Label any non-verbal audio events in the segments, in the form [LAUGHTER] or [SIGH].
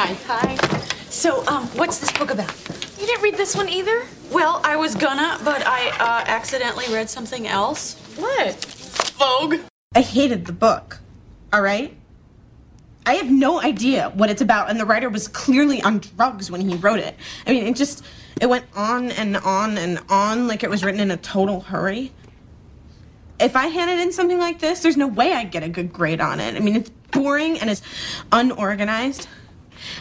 Hi. Hi. So, um, what's this book about? You didn't read this one either? Well, I was gonna, but I uh, accidentally read something else. What? Vogue. I hated the book. All right? I have no idea what it's about, and the writer was clearly on drugs when he wrote it. I mean, it just it went on and on and on like it was written in a total hurry. If I handed in something like this, there's no way I'd get a good grade on it. I mean, it's boring and it's unorganized.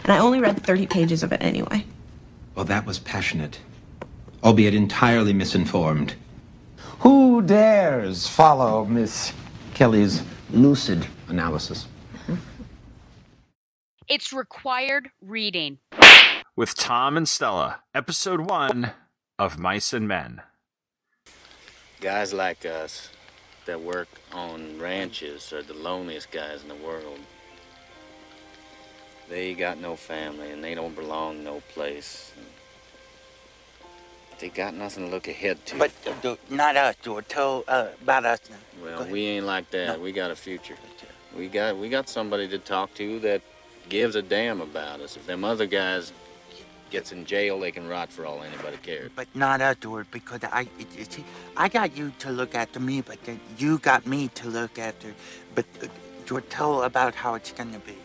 And I only read 30 pages of it anyway. Well, that was passionate, albeit entirely misinformed. Who dares follow Miss Kelly's lucid analysis? [LAUGHS] It's required reading. With Tom and Stella, episode one of Mice and Men. Guys like us that work on ranches are the loneliest guys in the world. They got no family and they don't belong no place. They got nothing to look ahead to. But uh, do- not us, do tell uh, about us. now. well, we ain't like that. No. We got a future. We got we got somebody to talk to that gives a damn about us. If them other guys gets in jail, they can rot for all anybody cares. But not us, George, because I, it, it, see, I got you to look after me, but then you got me to look after. But uh, George, tell about how it's gonna be.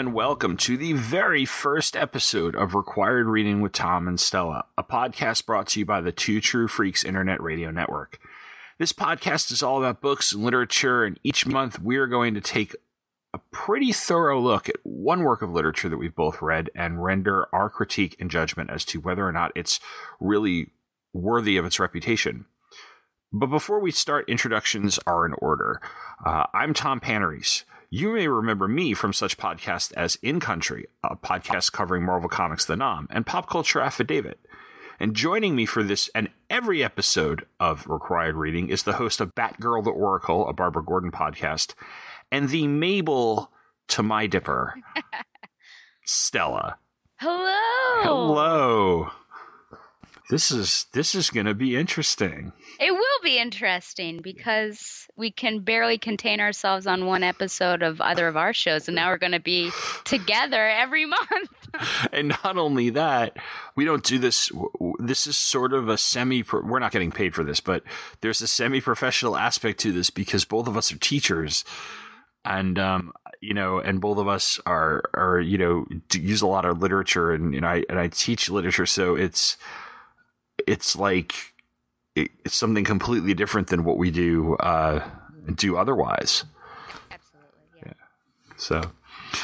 And welcome to the very first episode of Required Reading with Tom and Stella, a podcast brought to you by the Two True Freaks Internet Radio Network. This podcast is all about books and literature, and each month we are going to take a pretty thorough look at one work of literature that we've both read and render our critique and judgment as to whether or not it's really worthy of its reputation. But before we start, introductions are in order. Uh, I'm Tom Panarese. You may remember me from such podcasts as In Country, a podcast covering Marvel Comics The 'Nam, and Pop Culture Affidavit. And joining me for this and every episode of Required Reading is the host of Batgirl the Oracle, a Barbara Gordon podcast, and the Mabel to my Dipper, [LAUGHS] Stella. Hello. Hello. This is this is going to be interesting. It will be interesting because we can barely contain ourselves on one episode of either of our shows, and now we're going to be together every month. [LAUGHS] and not only that, we don't do this. This is sort of a semi. We're not getting paid for this, but there's a semi-professional aspect to this because both of us are teachers, and um, you know, and both of us are are you know use a lot of literature, and you know, I and I teach literature, so it's it's like it's something completely different than what we do uh, do otherwise. Absolutely. Yeah. So,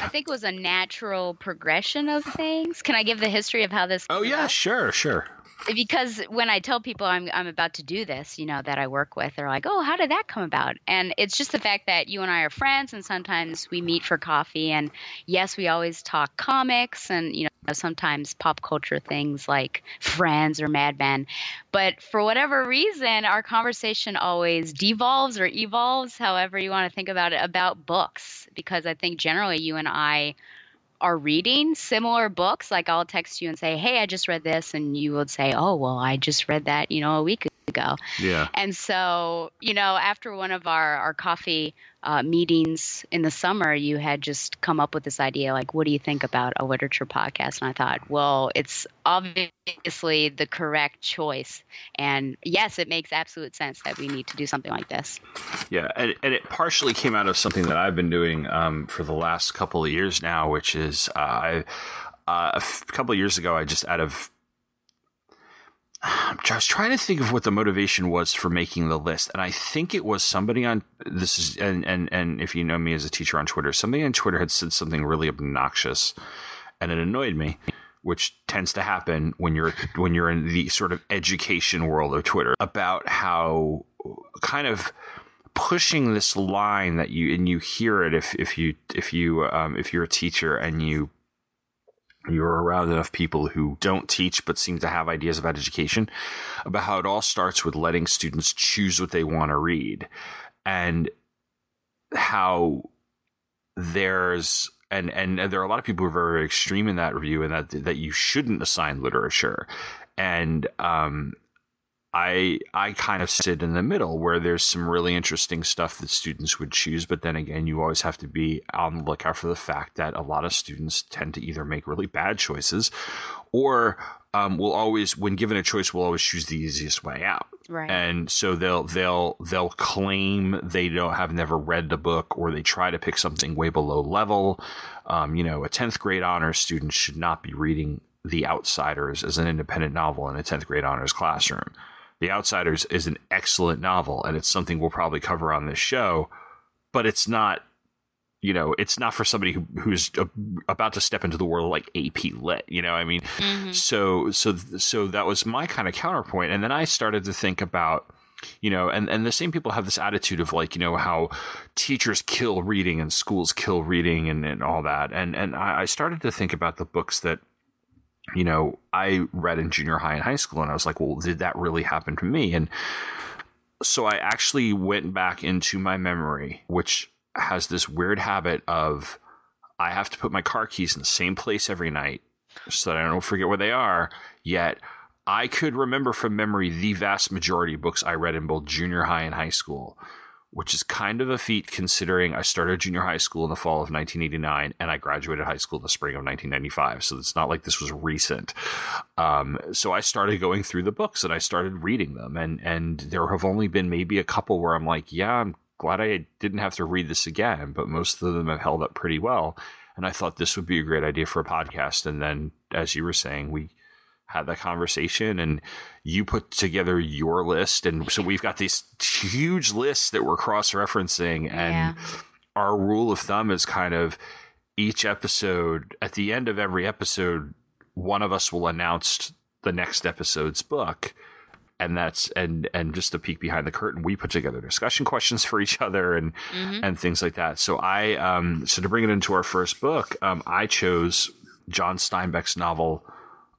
I think it was a natural progression of things. Can I give the history of how this? oh yeah, about? sure, sure. Because when I tell people I'm I'm about to do this, you know, that I work with, they're like, "Oh, how did that come about?" And it's just the fact that you and I are friends, and sometimes we meet for coffee. And yes, we always talk comics, and you know, sometimes pop culture things like Friends or Mad Men. But for whatever reason, our conversation always devolves or evolves, however you want to think about it, about books. Because I think generally you and I are reading similar books like i'll text you and say hey i just read this and you would say oh well i just read that you know a week ago Yeah. and so you know after one of our our coffee uh, meetings in the summer you had just come up with this idea like what do you think about a literature podcast? And i thought well it's obviously the correct choice. And yes it makes absolute sense that we need to do something like this. Yeah, and, and it partially came out of something that I've been doing um, for the last couple of years now, which is uh, I uh, couple of years ago, I just out of I was trying to think of what the motivation was for making the list, and I think it was somebody on this is and and and if you know me as a teacher on Twitter, somebody on Twitter had said something really obnoxious, and it annoyed me, which tends to happen when you're when you're in the sort of education world of Twitter about how kind of pushing this line that you and you hear it if if you if you um, if you're a teacher and you you're around enough people who don't teach but seem to have ideas about education about how it all starts with letting students choose what they want to read and how there's and, and there are a lot of people who are very, extreme in that review and that that you shouldn't assign literature. And um I I kind of sit in the middle where there's some really interesting stuff that students would choose, but then again, you always have to be on the lookout for the fact that a lot of students tend to either make really bad choices, or um, will always, when given a choice, will always choose the easiest way out. Right. And so they'll they'll they'll claim they don't have never read the book, or they try to pick something way below level. Um, you know, a tenth grade honors student should not be reading The Outsiders as an independent novel in a tenth grade honors classroom. The Outsiders is an excellent novel, and it's something we'll probably cover on this show, but it's not, you know, it's not for somebody who, who's a, about to step into the world like AP Lit. You know, I mean, Mm-hmm. so so so that was my kind of counterpoint, and then I started to think about. You know, and, and the same people have this attitude of like, you know, how teachers kill reading and schools kill reading and, and all that. And and I I started to think about the books that you know, I read in junior high and high school, and I was like, well, did that really happen to me? And so I actually went back into my memory, which has this weird habit of I have to put my car keys in the same place every night so that I don't forget where they are. Yet I could remember from memory the vast majority of books I read in both junior high and high school which is kind of a feat considering I started junior high school in the fall of 1989 and I graduated high school in the spring of 1995. So it's not like this was recent. Um, so I started going through the books and I started reading them, and and there have only been maybe a couple where I'm like, yeah, I'm glad I didn't have to read this again, but most of them have held up pretty well. And I thought this would be a great idea for a podcast. And then, as you were saying, we had that conversation and you put together your list. And so we've got these huge lists that we're cross referencing and Yeah. our rule of thumb is kind of each episode at the end of every episode one of us will announce the next episode's book. And that's and and just a peek behind the curtain we put together discussion questions for each other and and things like that. So i um so to bring it into our first book um i chose john steinbeck's novel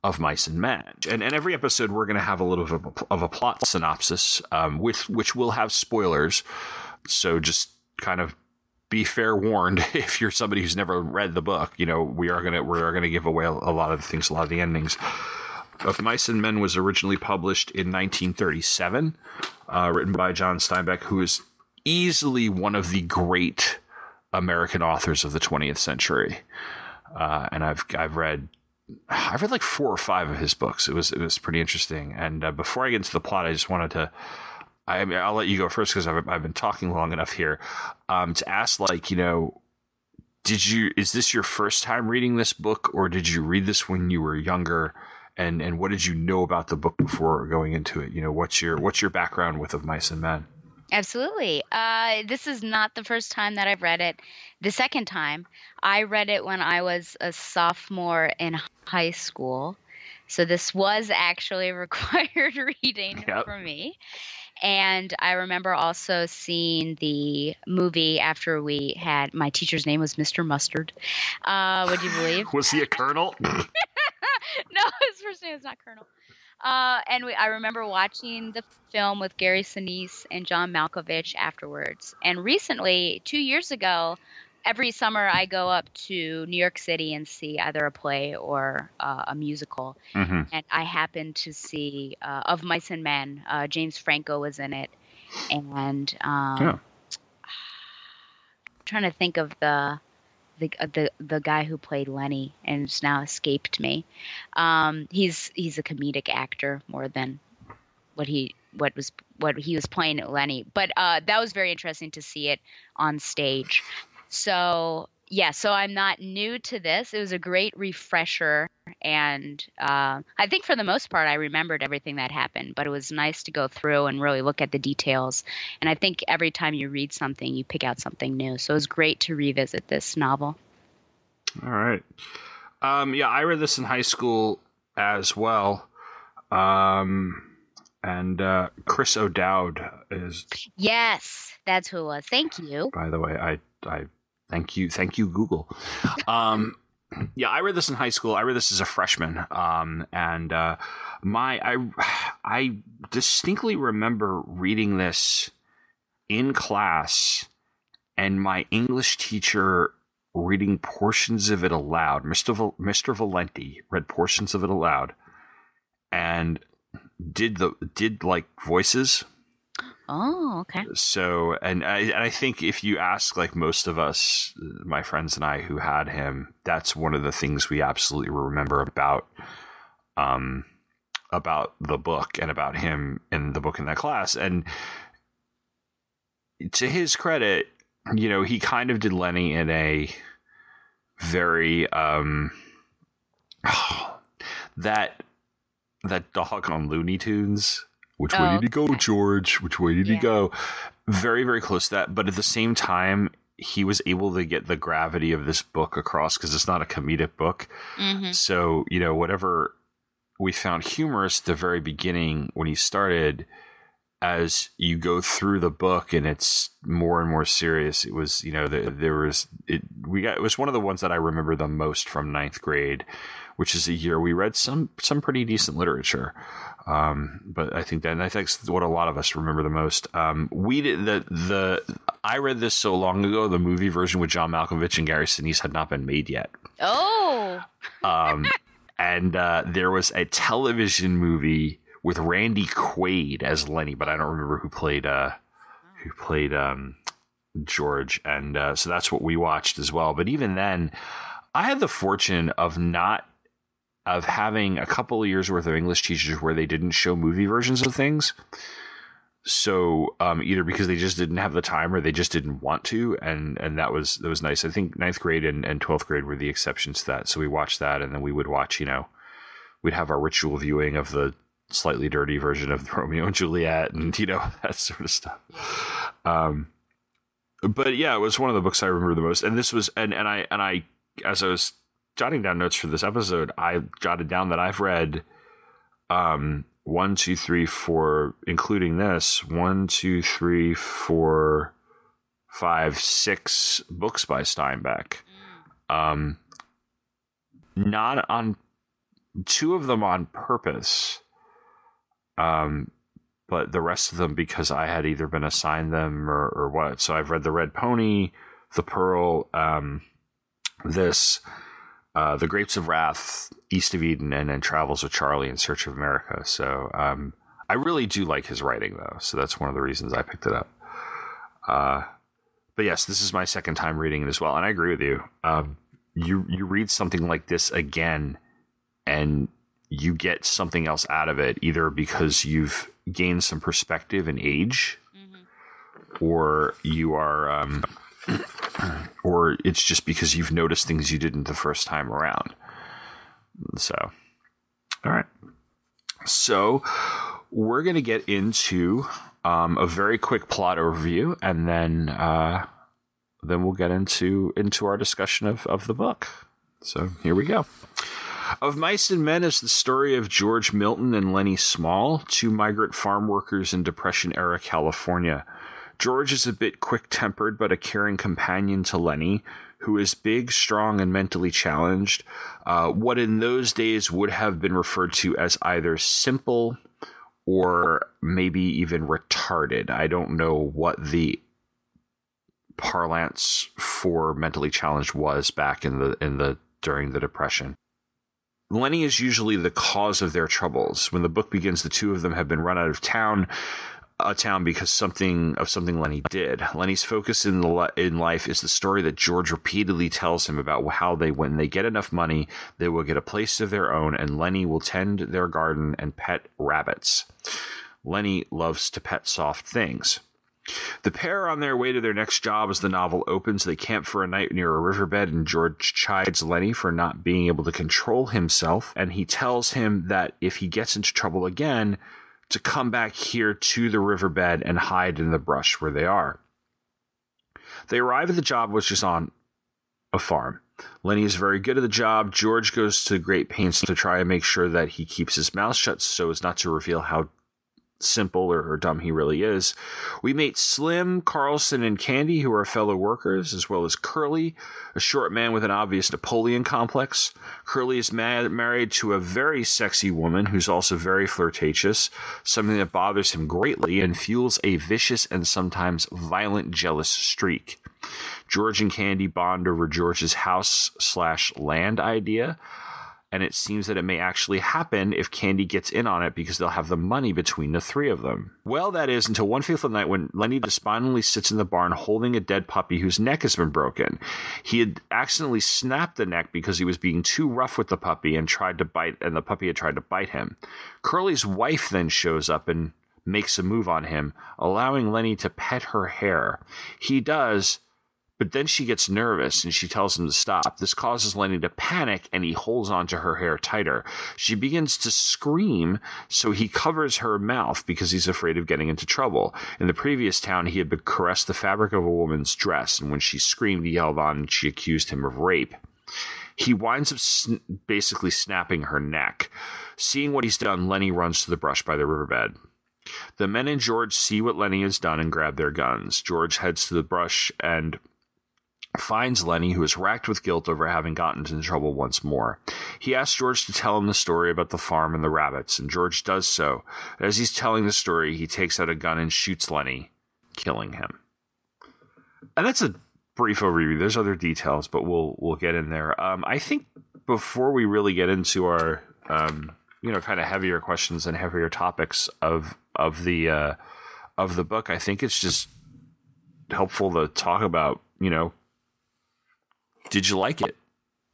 of mice and men. And, and every episode we're going to have a little bit of a, of a plot synopsis um with which will have spoilers. So just kind of be fair warned [LAUGHS] if you're somebody who's never read the book you know we are going to we are to give away a lot of the things a lot of the endings. Of Mice and Men was originally published in 1937, uh, written by John Steinbeck, who is easily one of the great American authors of the 20th century. Uh, and I've I've read I've read like four or five of his books. It was it was pretty interesting. And uh, before I get into the plot, I just wanted to. I mean, I'll let you go first because I've I've been talking long enough here. Um, to ask, like, you know, did you is this your first time reading this book, or did you read this when you were younger? And and what did you know about the book before going into it? You know, what's your what's your background with of Mice and Men? Absolutely. Uh, this is not the first time that I've read it. The second time, I read it when I was a sophomore in high school. So this was actually [LAUGHS] required reading Yep. for me. And I remember also seeing the movie after we had my teacher's name was Mr. Mustard. Uh, would you believe? [LAUGHS] Was he a colonel? [LAUGHS] no, his first name is not Colonel. Uh, and we, I remember watching the film with Gary Sinise and John Malkovich afterwards. And recently, two years ago, every summer I go up to New York City and see either a play or uh, a musical. hmm And I happened to see uh, Of Mice and Men. Uh, James Franco was in it. And um, Yeah. trying to think of the the uh, the the guy who played Lennie and it's now escaped me. Um, he's he's a comedic actor more than what he what was what he was playing at Lennie. But uh, that was very interesting to see it on stage. So yeah, so I'm not new to this. It was a great refresher, and uh, I think for the most part, I remembered everything that happened. But it was nice to go through and really look at the details. And I think every time you read something, you pick out something new. So it was great to revisit this novel. All right. Um, yeah, I read this in high school as well. Um, and uh, Chris O'Dowd is. Yes, that's who it was. Thank you. By the way, I I thank you thank you Google. Um, yeah, I read this in high school. I read this as a freshman, um, and uh, my I I distinctly remember reading this in class, and my English teacher reading portions of it aloud. Mr. Val- Mr. Valenti read portions of it aloud, and did the did like voices. Oh, okay. So, and I, and I think if you ask like most of us, my friends and I who had him, that's one of the things we absolutely remember about, um, about the book and about him in the book in that class. And to his credit, you know, he kind of did Lennie in a very, um, [SIGHS] that that dog on Looney Tunes. Which way Oh, did he go, okay. George? Which way did Yeah. he go? Very, very close to that. But at the same time, he was able to get the gravity of this book across because it's not a comedic book. hmm So, you know, whatever we found humorous at the very beginning when he started, as you go through the book and it's more and more serious, it was, you know, the, there was, it, we got, it was one of the ones that I remember the most from ninth grade, which is a year we read some, some pretty decent literature. Um, but I think that, and I think that's what a lot of us remember the most. Um, we did the, the, I read this so long ago, the movie version with John Malkovich and Gary Sinise had not been made yet. Oh, Um, [LAUGHS] and uh, there was a television movie with Randy Quaid as Lennie, but I don't remember who played uh, who played um, George. And uh, so that's what we watched as well. But even then, I had the fortune of not of having a couple of years worth of English teachers where they didn't show movie versions of things. So um, either because they just didn't have the time or they just didn't want to, and and that was that was nice. I think ninth grade and, and twelfth grade were the exceptions to that. So we watched that, and then we would watch, you know, we'd have our ritual viewing of the slightly dirty version of [LAUGHS] Romeo and Juliet, and you know [LAUGHS] that sort of stuff. Um, but yeah, it was one of the books I remember the most, and this was and and I and I as I was jotting down notes for this episode, I jotted down that I've read um one, two, three, four, including this, one, two, three, four, five, six books by Steinbeck. Um, not on two of them on purpose. Um, but the rest of them because I had either been assigned them or, or what. So I've read The Red Pony, The Pearl, um, this, uh, The Grapes of Wrath, East of Eden, and then Travels with Charlie in Search of America. So um, I really do like his writing, though. So that's one of the reasons I picked it up. Uh, but yes, this is my second time reading it as well, and I agree with you. Um, you you read something like this again, and you get something else out of it, either because you've gained some perspective and age, or you are, um, [CLEARS THROAT] or it's just because you've noticed things you didn't the first time around. So, all right. So, we're going to get into um, a very quick plot overview, and then uh, then we'll get into into our discussion of, of the book. So here we go. Of Mice and Men is the story of George Milton and Lennie Small, two migrant farm workers in Depression era California. George is a bit quick tempered but a caring companion to Lennie, who is big, strong, and mentally challenged. Uh, what in those days would have been referred to as either simple or maybe even retarded. I don't know what the parlance for mentally challenged was back in the in the during the depression. Lennie is usually the cause of their troubles. When the book begins, the two of them have been run out of town, a town because something of something Lennie did. Lennie's focus in the in life is the story that George repeatedly tells him about how they when they get enough money, they will get a place of their own and Lennie will tend their garden and pet rabbits. Lennie loves to pet soft things. The pair are on their way to their next job as the novel opens. They camp for a night near a riverbed, and George chides Lennie for not being able to control himself. And he tells him that if he gets into trouble again, to come back here to the riverbed and hide in the brush where they are. They arrive at the job, which is on a farm. Lennie is very good at the job. George goes to great pains to try and make sure that he keeps his mouth shut so as not to reveal how simple or, or, dumb he really is. We meet Slim, Carlson, and Candy, who are fellow workers, as well as Curly, a short man with an obvious Napoleon complex. Curly is ma- married to a very sexy woman who's also very flirtatious, something that bothers him greatly and fuels a vicious and sometimes violent jealous streak. George and Candy bond over George's house slash land idea and it seems that it may actually happen if Candy gets in on it because they'll have the money between the three of them. Well, that is until one fateful night when Lennie despondently sits in the barn holding a dead puppy whose neck has been broken. He had accidentally snapped the neck because he was being too rough with the puppy and tried to bite, and the puppy had tried to bite him. Curly's wife then shows up and makes a move on him, allowing Lennie to pet her hair. He does, but then she gets nervous and she tells him to stop. This causes Lennie to panic and he holds onto her hair tighter. She begins to scream, so he covers her mouth because he's afraid of getting into trouble. In the previous town, he had caressed the fabric of a woman's dress, and when she screamed, he held on and she accused him of rape. He winds up sn- basically snapping her neck. Seeing what he's done, Lennie runs to the brush by the riverbed. The men and George see what Lennie has done and grab their guns. George heads to the brush and finds Lennie, who is racked with guilt over having gotten into trouble once more. He asks George to tell him the story about the farm and the rabbits, and George does so. As he's telling the story, he takes out a gun and shoots Lennie, killing him. And that's a brief overview. There's other details, but we'll we'll get in there. Um, I think before we really get into our um, you know kind of heavier questions and heavier topics of of the uh, of the book, I think it's just helpful to talk about you know did you like it?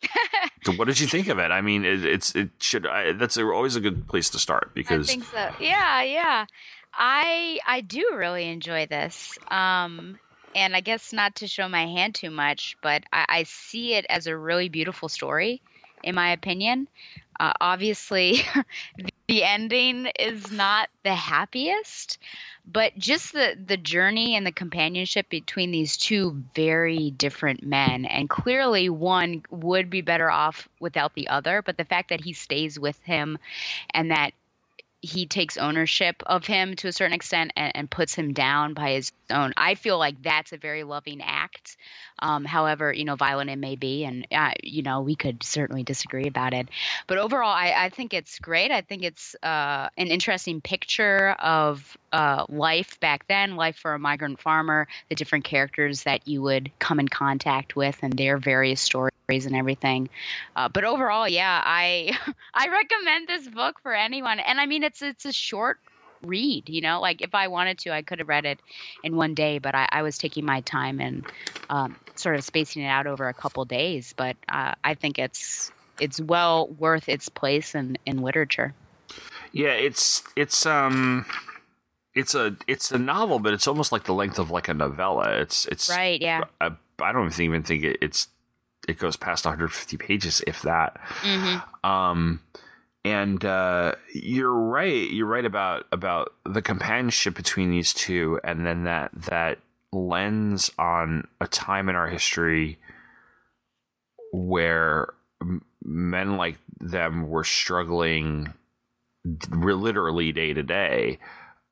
[LAUGHS] what did you think of it? I mean, it, it's it should I, that's always a good place to start because I think so. Yeah, yeah. I I do really enjoy this. Um, and I guess not to show my hand too much, but I, I see it as a really beautiful story, in my opinion. Uh, obviously, [LAUGHS] the ending is not the happiest, but just the the journey and the companionship between these two very different men. And clearly one would be better off without the other but the fact that he stays with him and that he takes ownership of him to a certain extent and, and, puts him down by his own. I feel like that's a very loving act. Um, however, you know, violent it may be, and uh, you know, we could certainly disagree about it. But overall, I, I think it's great. I think it's uh, an interesting picture of uh, life back then, life for a migrant farmer, the different characters that you would come in contact with, and their various stories and everything. Uh, but overall, yeah, I [LAUGHS] I recommend this book for anyone. And I mean, it's it's a short read. You know, like if I wanted to, I could have read it in one day, but I, I was taking my time and um, sort of spacing it out over a couple days. But uh, I think it's it's well worth its place in in literature. Yeah, it's it's um it's a it's a novel, but it's almost like the length of like a novella. It's it's right. Yeah. I, I don't even think it, it's it goes past 150 pages, if that. Mm-hmm. Um, and uh, you're right. You're right about about the companionship between these two, and then that that lens on a time in our history where men like them were struggling literally day to day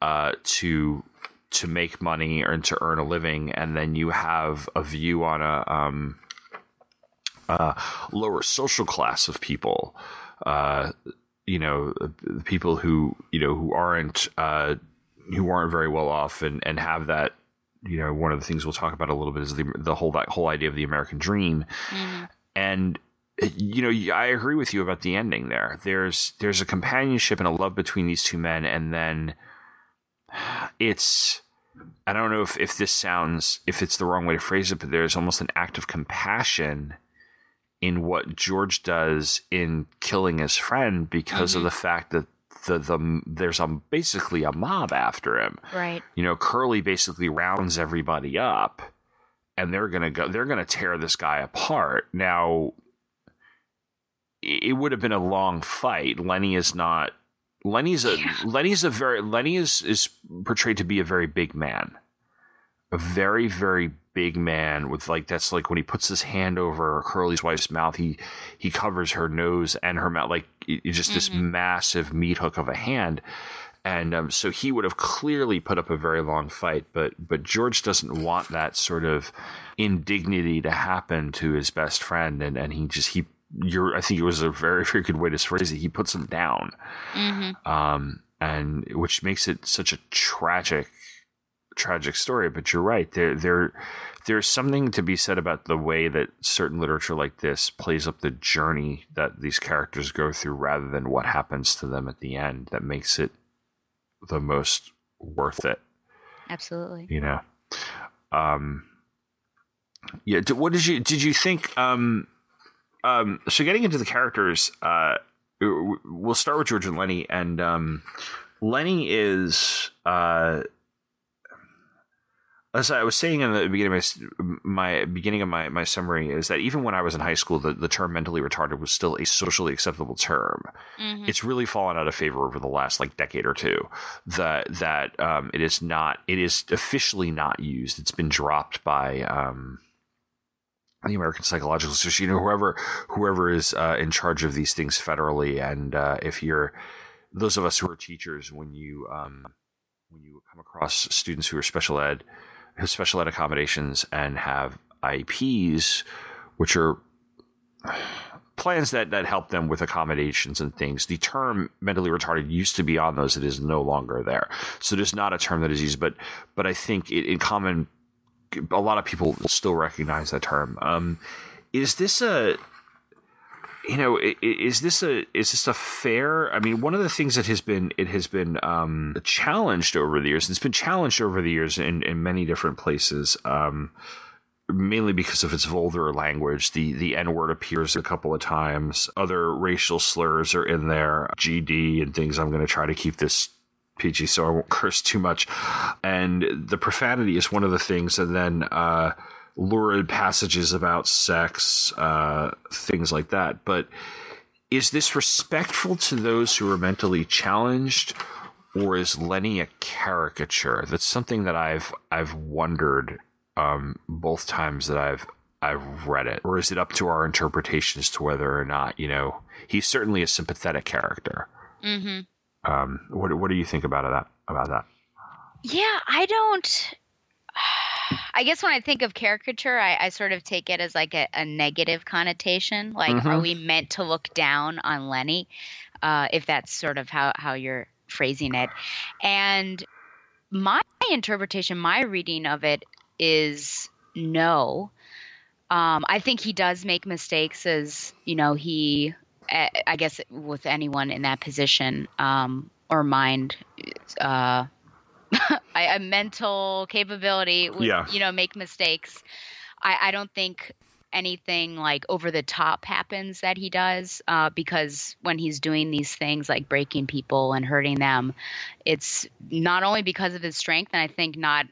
uh, to to make money or to earn a living, and then you have a view on a um, uh, lower social class of people. Uh, you know, people who you know who aren't uh, who aren't very well off and and have that. You know, one of the things we'll talk about a little bit is the the whole that whole idea of the American dream, mm-hmm. and you know, I agree with you about the ending there. There's there's a companionship and a love between these two men, and then it's I don't know if, if this sounds if it's the wrong way to phrase it, but there's almost an act of compassion in what George does in killing his friend because mm-hmm. of the fact that the the there's a basically a mob after him. Right. You know, Curly basically rounds everybody up, and they're gonna go. They're gonna tear this guy apart. Now, it would have been a long fight. Lennie is not. Lennie's a Lennie's a very Lennie is is portrayed to be a very big man, a very very big man with like that's like when he puts his hand over Curly's wife's mouth, he he covers her nose and her mouth like just this massive meat hook of a hand. And um, so he would have clearly put up a very long fight, but but George doesn't want that sort of indignity to happen to his best friend, and, and he just he you're I think it was a very [LAUGHS] very good way to phrase it. He puts him down, um, and which makes it such a tragic tragic story. But you're right. There there there's something to be said about the way that certain literature like this plays up the journey that these characters go through, rather than what happens to them at the end. That makes it the most worth it. Absolutely. You know. Um. Yeah. What did you did you think? Um. Um. So getting into the characters, uh, we'll start with George and Lennie, and um, Lennie is uh. As I was saying in the beginning of my, my beginning of my, my summary is that even when I was in high school, the, the term mentally retarded was still a socially acceptable term it's really fallen out of favor over the last like decade or two. That that um, it is not. It is officially not used. It's been dropped by um, the American Psychological Association, you know, whoever whoever is uh, in charge of these things federally. And uh, if you're those of us who are teachers, when you um, when you come across students who are special ed, special ed accommodations and have IEPs, which are plans that, that help them with accommodations and things. The term mentally retarded used to be on those. It is no longer there. So there's not a term that is used, but but I think it, in common, a lot of people still recognize that term. Um, is this a you know is this a is this a fair i mean one of the things that has been it has been um challenged over the years it's been challenged over the years in in many different places um mainly because of its vulgar language. The the N word appears a couple of times. Other racial slurs are in there, GD and things. I'm going to try to keep this PG so I won't [LAUGHS] curse too much. And the profanity is one of the things, and then uh, lurid passages about sex, uh, things like that. But is this respectful to those who are mentally challenged? Or is Lennie a caricature? That's something that I've I've wondered um, both times that I've I've read it, or is it up to our interpretation as to whether or not you know he's certainly a sympathetic character? Mm-hmm. Um, what what do you think about that? About that? Yeah, I don't. I guess when I think of caricature, I, I sort of take it as like a, a negative connotation. Like, are Mhm. we meant to look down on Lennie? Uh, if that's sort of how, how you're phrasing it. And my interpretation, my reading of it is no. Um, I think he does make mistakes as, you know, he, I guess with anyone in that position um, or mind, uh, [LAUGHS] a mental capability would, Yeah. you know, make mistakes. I, I don't think anything like over the top happens that he does uh, because when he's doing these things like breaking people and hurting them, it's not only because of his strength, and I think not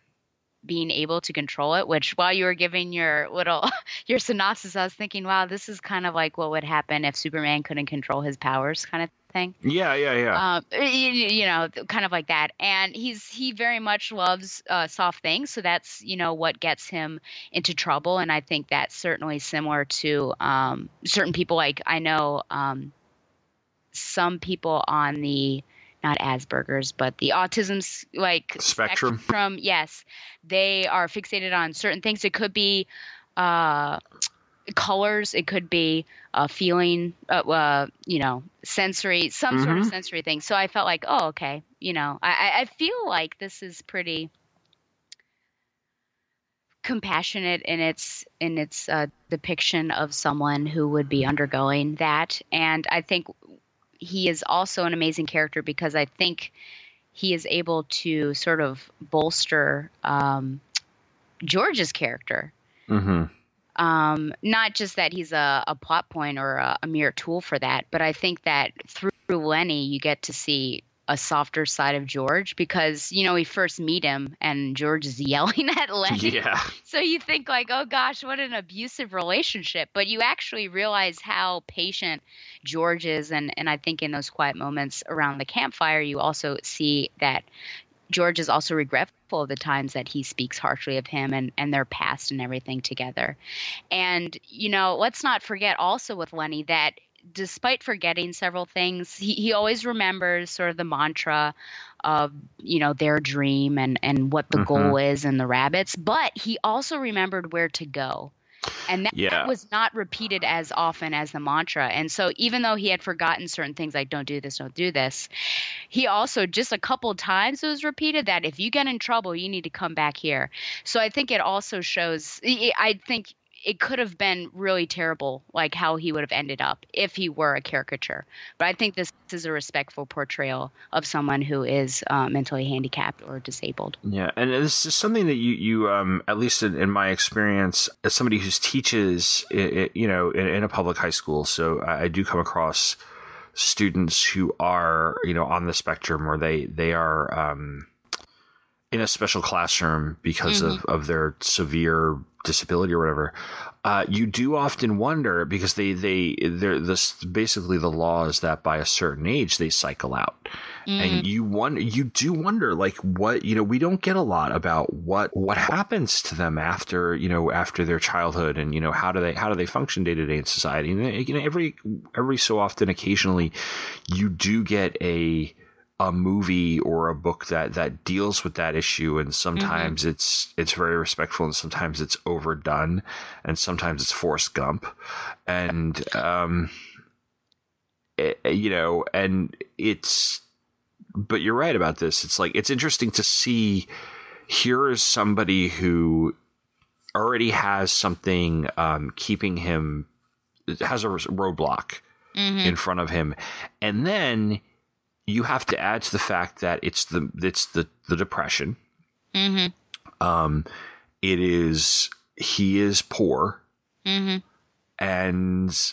being able to control it which while you were giving your little [LAUGHS] your synopsis i was thinking wow this is kind of like what would happen if superman couldn't control his powers kind of thing Yeah, yeah, yeah. um, you, you know, kind of like that. And he's he very much loves uh, soft things, so that's you know what gets him into trouble. And I think that's certainly similar to um, certain people. Like I know um, some people on the not Asperger's, but the autism's like Spectrum. spectrum. Yes, they are fixated on certain things. It could be. Uh, colors it could be a feeling uh, uh you know sensory some sort of Mhm. sensory thing so i felt like oh okay you know i I- i feel like this is pretty compassionate in its in its uh, depiction of someone who would be undergoing that and i think he is also an amazing character because i think he is able to sort of bolster um, george's character mm-hmm. Um, not just that he's a, a plot point or a, a mere tool for that, but I think that through Lennie, you get to see a softer side of George because you know we first meet him and George is [LAUGHS] yelling at Lennie. Yeah. [LAUGHS] So you think like, oh gosh, what an abusive relationship, but you actually realize how patient George is, and and I think in those quiet moments around the campfire, you also see that George is also regretful of the times that he speaks harshly of him and, and their past and everything together. And, you know, let's not forget also with Lennie that despite forgetting several things, he, he always remembers sort of the mantra of, you know, their dream and, and what the Mhm. goal is and the rabbits, but he also remembered where to go. And that Yeah. was not repeated as often as the mantra. And so even though he had forgotten certain things like don't do this, don't do this, he also just a couple times it was repeated that if you get in trouble, you need to come back here. So I think it also shows I I think it could have been really terrible, like how he would have ended up if he were a caricature. But I think this is a respectful portrayal of someone who is uh, mentally handicapped or disabled. Yeah, and this is something that you you um at least in, in my experience as somebody who teaches i i you know in, in a public high school, so I, I do come across students who are you know on the spectrum or they they are um in a special classroom because of, of their severe disability or whatever, uh, you do often wonder because they they they're this basically the law is that by a certain age they cycle out, and you wonder you do wonder like what you know we don't get a lot about what what happens to them after you know after their childhood and you know how do they how do they function day to day in society? And you know every every so often occasionally you do get a a movie or a book that that deals with that issue and sometimes it's it's very respectful and sometimes it's overdone and sometimes it's Forrest Gump. And um it- you know and it's but you're right about this. It's like it's interesting to see here is somebody who already has something um keeping him has a roadblock in front of him. And then you have to add to the fact that it's the it's the the depression. Um, it is he is poor, and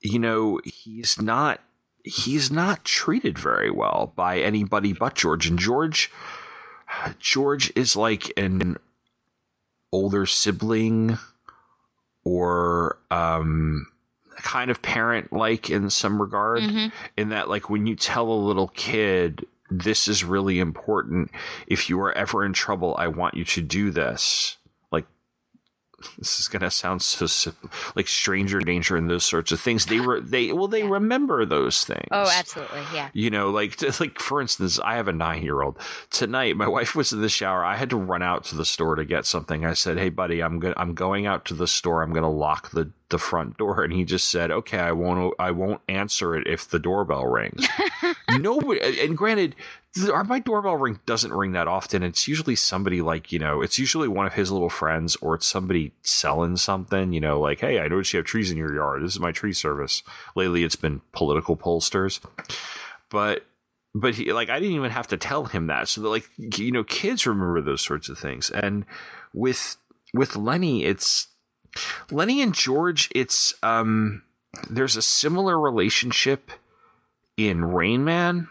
you know he's not he's not treated very well by anybody but George. And George George is like an older sibling or um kind of parent like in some regard mm-hmm. in that like when you tell a little kid this is really important. If you are ever in trouble i want you to do this like [LAUGHS] this is gonna sound so simple, like stranger danger and those sorts of things. They were they well they remember those things. Oh, absolutely. Yeah. you know like [LAUGHS] like for instance i have a nine year old tonight my [LAUGHS] wife was in the shower. I had to run out to the store to get something. I said hey buddy i'm going i'm going out to the store. I'm going to lock the the front door and he just said okay i won't i won't answer it if the doorbell rings. [LAUGHS] Nobody and granted our my doorbell ring doesn't ring that often. It's usually somebody like you know it's usually one of his little friends or it's somebody selling something you know like hey i noticed you have trees in your yard. This is my tree service. Lately it's been political pollsters. But but he like I didn't even have to tell him that. So that like you know, kids remember those sorts of things. And with with Lennie, it's Lennie and George. It's um, there's a similar relationship in Rain Man.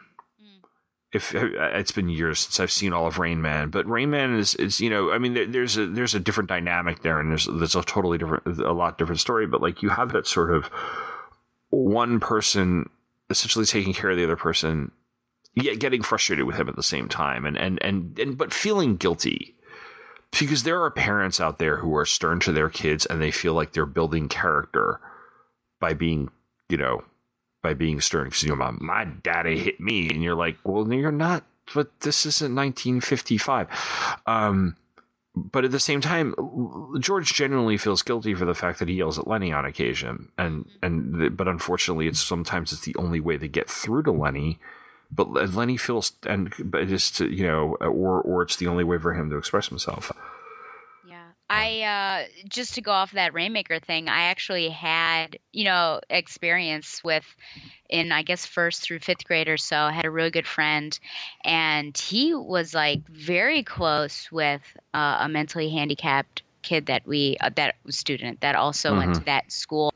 If uh, it's been years since I've seen all of Rain Man, but Rain Man is is you know I mean there's a there's a different dynamic there, and there's there's a totally different a lot different story. But like you have that sort of one person essentially taking care of the other person yet getting frustrated with him at the same time and and and, and but feeling guilty because there are parents out there who are stern to their kids and they feel like they're building character by being you know by being stern. Because you know my, my daddy hit me and you're like well you're not. But this isn't 1955 um but at the same time, George genuinely feels guilty for the fact that he yells at Lennie on occasion, and and but unfortunately, it's sometimes it's the only way to get through to Lennie. But Lennie feels, and just you know, or or it's the only way for him to express himself. Yeah. I uh just to go off that Rain Man thing, I actually had, you know, experience with in I guess first through 5th grade or so, I had a really good friend and he was like very close with uh, a mentally handicapped kid that we uh, that student that also went to that school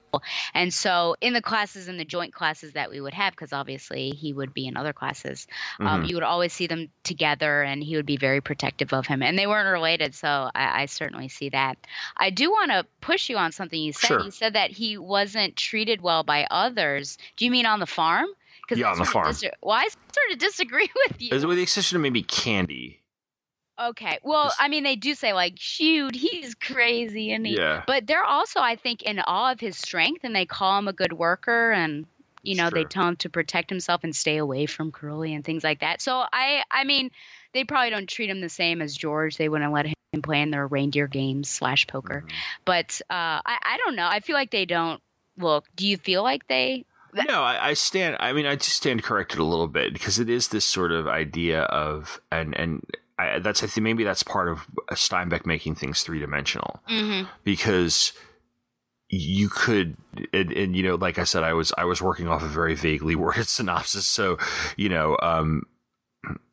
And so, in the classes, in the joint classes that we would have, because obviously he would be in other classes, um, Mhm. you would always see them together, and he would be very protective of him. And they weren't related, so I, I certainly see that. I do want to push you on something you said. Sure. You said that he wasn't treated well by others. Do you mean on the farm? Yeah, I on the farm. dis- well, I sort of disagree [LAUGHS] with you. With the exception of maybe Candy. Okay. Well, I mean, they do say like, shoot, he's crazy, and he. Yeah. But they're also, I think, in awe of his strength, and they call him a good worker, and you know, they tell him to protect himself and stay away from Curly and things like that. So I, I mean, they probably don't treat him the same as George. They wouldn't let him play in their reindeer games slash poker. Mhm. But uh, I, I don't know. I feel like they don't look. Do you feel like they? No, I, I stand. I mean, I just stand corrected a little bit because it is this sort of idea of, and and I, that's I think maybe that's part of Steinbeck making things three dimensional Mm-hmm. because you could and, and you know like i said i was i was working off a very vaguely [LAUGHS] worded synopsis so you know um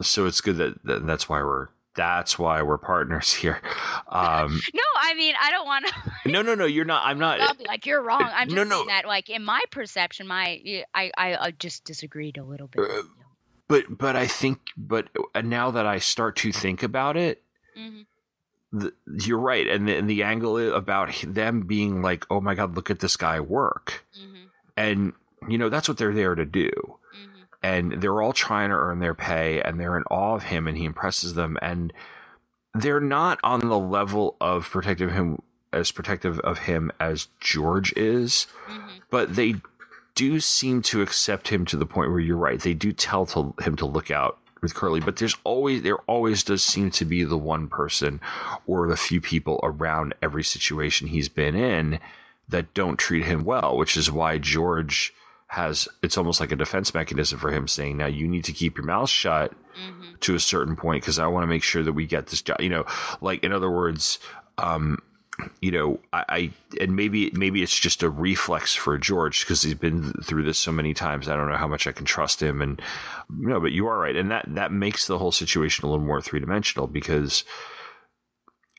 so it's good that, that that's why we're that's why we're partners [LAUGHS] here um [LAUGHS] No, I mean, I don't want to. no no no you're not i'm not I'll be like, you're wrong. I'm just No, no. saying that, like, in my perception, my I, I, I just disagreed a little bit. Uh, but but i think but uh, now that i start to think about it Mhm. the, you're right and the, and the angle about them being like oh my god look at this guy work Mhm. and you know that's what they're there to do Mhm. and they're all trying to earn their pay and they're in awe of him and he impresses them and they're not on the level of protective him as protective of him as George is Mhm. but they do seem to accept him to the point where you're right they do tell to him to look out with Curly but there's always there always does seem to be the one person or the few people around every situation he's been in that don't treat him well which is why George has it's almost like a defense mechanism for him saying now you need to keep your mouth shut Mhm. to a certain point because I want to make sure that we get this job. You know, like in other words, um, you know, I, I and maybe maybe it's just a reflex for George because he's been through this so many times. I don't know how much I can trust him, and no, but you are right, and that that makes the whole situation a little more three dimensional because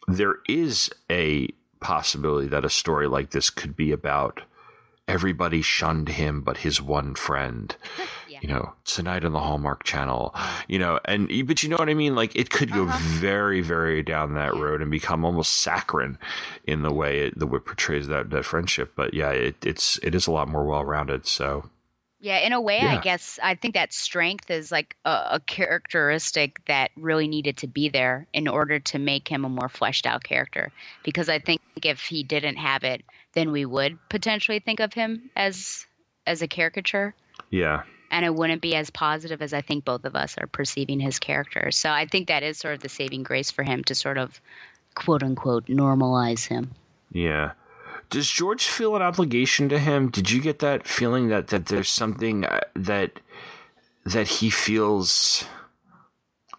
there is a possibility that a story like this could be about everybody shunned him but his one friend. [LAUGHS] you know tonight on the hallmark channel you know and but you know what i mean? Like it could go uh-huh. very very down that road and become almost saccharine in the way it the way it portrays that that friendship. But yeah it, it's it is a lot more well rounded so. Yeah, in a way, I guess I think that strength is like a, a characteristic that really needed to be there in order to make him a more fleshed out character. Because I think if he didn't have it, then we would potentially think of him as as a caricature, yeah and it wouldn't be as positive as I think both of us are perceiving his character. So I think that is sort of the saving grace for him to sort of quote unquote normalize him. Yeah. Does George feel an obligation to him? Did you get that feeling that that there's something uh, that that he feels?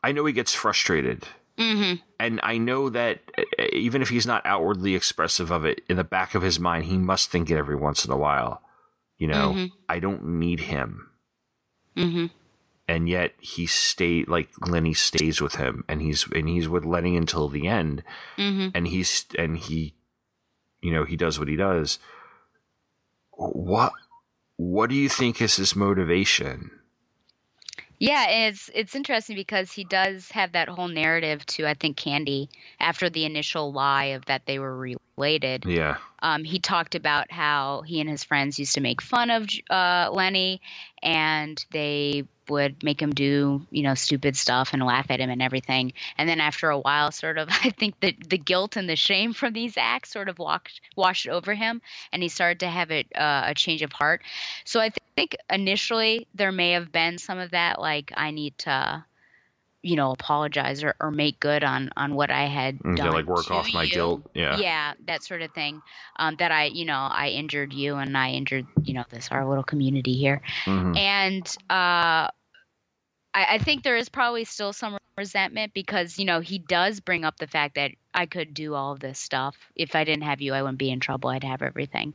I know he gets frustrated, Mm-hmm. and I know that uh, even if he's not outwardly expressive of it, in the back of his mind, he must think it every once in a while. You know, Mhm. I don't need him, Mm-hmm. and yet he stay like Lennie stays with him, and he's and he's with Lennie until the end, Mm-hmm. and he's and he you know he does what he does what what do you think is his motivation Yeah, it's it's interesting because he does have that whole narrative to I think Candy after the initial lie of that they were related. yeah Um, he talked about how he and his friends used to make fun of uh, Lennie, and they would make him do you know stupid stuff and laugh at him and everything. And then after a while, sort of, [LAUGHS] I think that the guilt and the shame from these acts sort of walked washed over him, and he started to have it uh, a change of heart. So I think initially there may have been some of that, like I need to. You know, apologize or, or make good on on what I had Mm, done. yeah, like work to off my you guilt yeah yeah that sort of thing um, that i you know i injured you and i injured you know this our little community here Mhm. and uh, I, I think there is probably still some resentment because you know he does bring up the fact that i could do all of this stuff. If i didn't have you i wouldn't be in trouble. I'd have everything.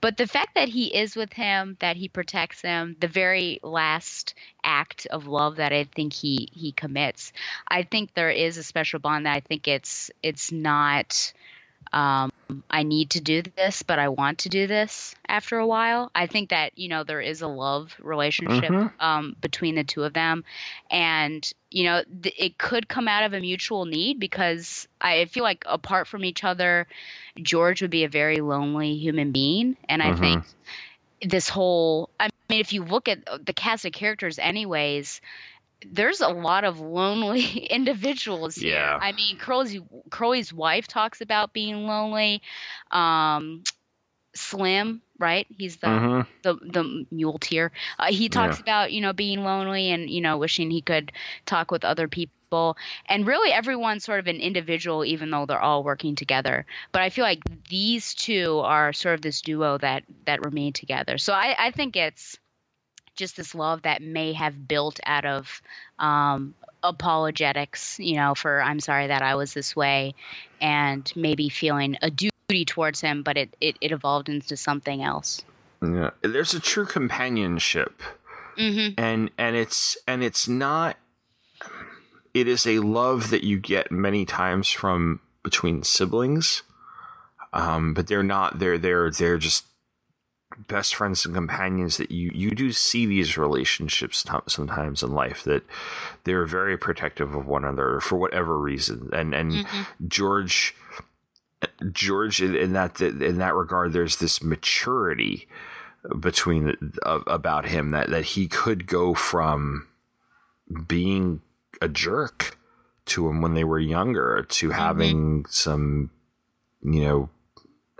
But the fact that he is with him that he protects him the very last act of love that i think he he commits i think there is a special bond that i think it's it's not um I need to do this, but I want to do this after a while. I think that, you know, there is a love relationship Mhm. um, between the two of them. And, you know, th- it could come out of a mutual need because I feel like apart from each other, George would be a very lonely human being. And I Mhm. think this whole, I mean, if you look at the cast of characters, anyways, there's a lot of lonely [LAUGHS] individuals here. Yeah. I mean, Curly's, Curly's wife talks about being lonely. Um, Slim, right? He's the Mhm. the the muleteer. Uh, he talks Yeah. about you know being lonely and you know wishing he could talk with other people. And really, everyone's sort of an individual, even though they're all working together. But I feel like these two are sort of this duo that that remain together. So I, I think it's just this love that may have built out of um, apologetics, you know, for I'm sorry that I was this way, and maybe feeling a duty towards him, but it, it, it evolved into something else. Yeah. There's a true companionship. hmm and and it's and it's not it is a love that you get many times from between siblings um but they're not they're they're they're just best friends and companions that you you do see these relationships t- sometimes in life that they're very protective of one another for whatever reason. And and George George in, that in that regard there's this maturity between uh, about him that that he could go from being a jerk to him when they were younger to having some you know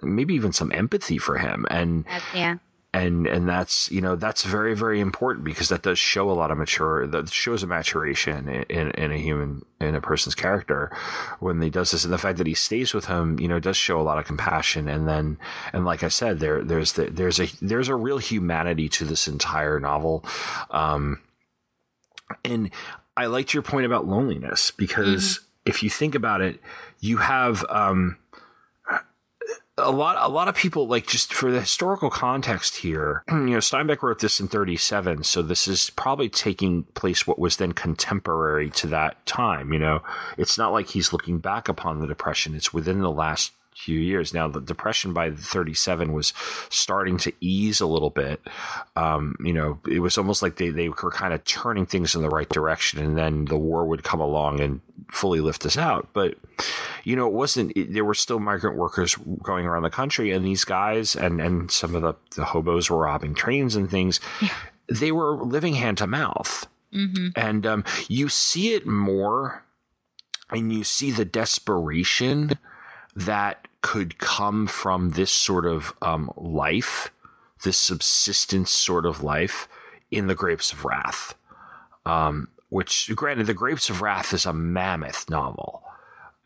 maybe even some empathy for him. And yeah. and and that's you know that's very very important because that does show a lot of mature that shows a maturation in, in, in a human in a person's character when he does this. And the fact that he stays with him you know does show a lot of compassion. And then and like i said there there's the, there's a there's a real humanity to this entire novel. Um and i liked your point about loneliness because if you think about it you have um a lot a lot of people like just for the historical context here [CLEARS THROAT] you know steinbeck wrote this in 37 so this is probably taking place what was then contemporary to that time you know? It's not like he's looking back upon the depression. It's within the last few years. Now the depression by 37 was starting to ease a little bit. Um, you know it was almost like they, they were kind of turning things in the right direction and then the war would come along and fully lift us out. But you know, it wasn't. It, there were still migrant workers going around the country, and these guys and and some of the the hobos were robbing trains and things. They were living hand to mouth, and um, you see it more, and you see the desperation that could come from this sort of um, life, this subsistence sort of life, in the Grapes of Wrath. Um, which, granted, the Grapes of Wrath is a mammoth novel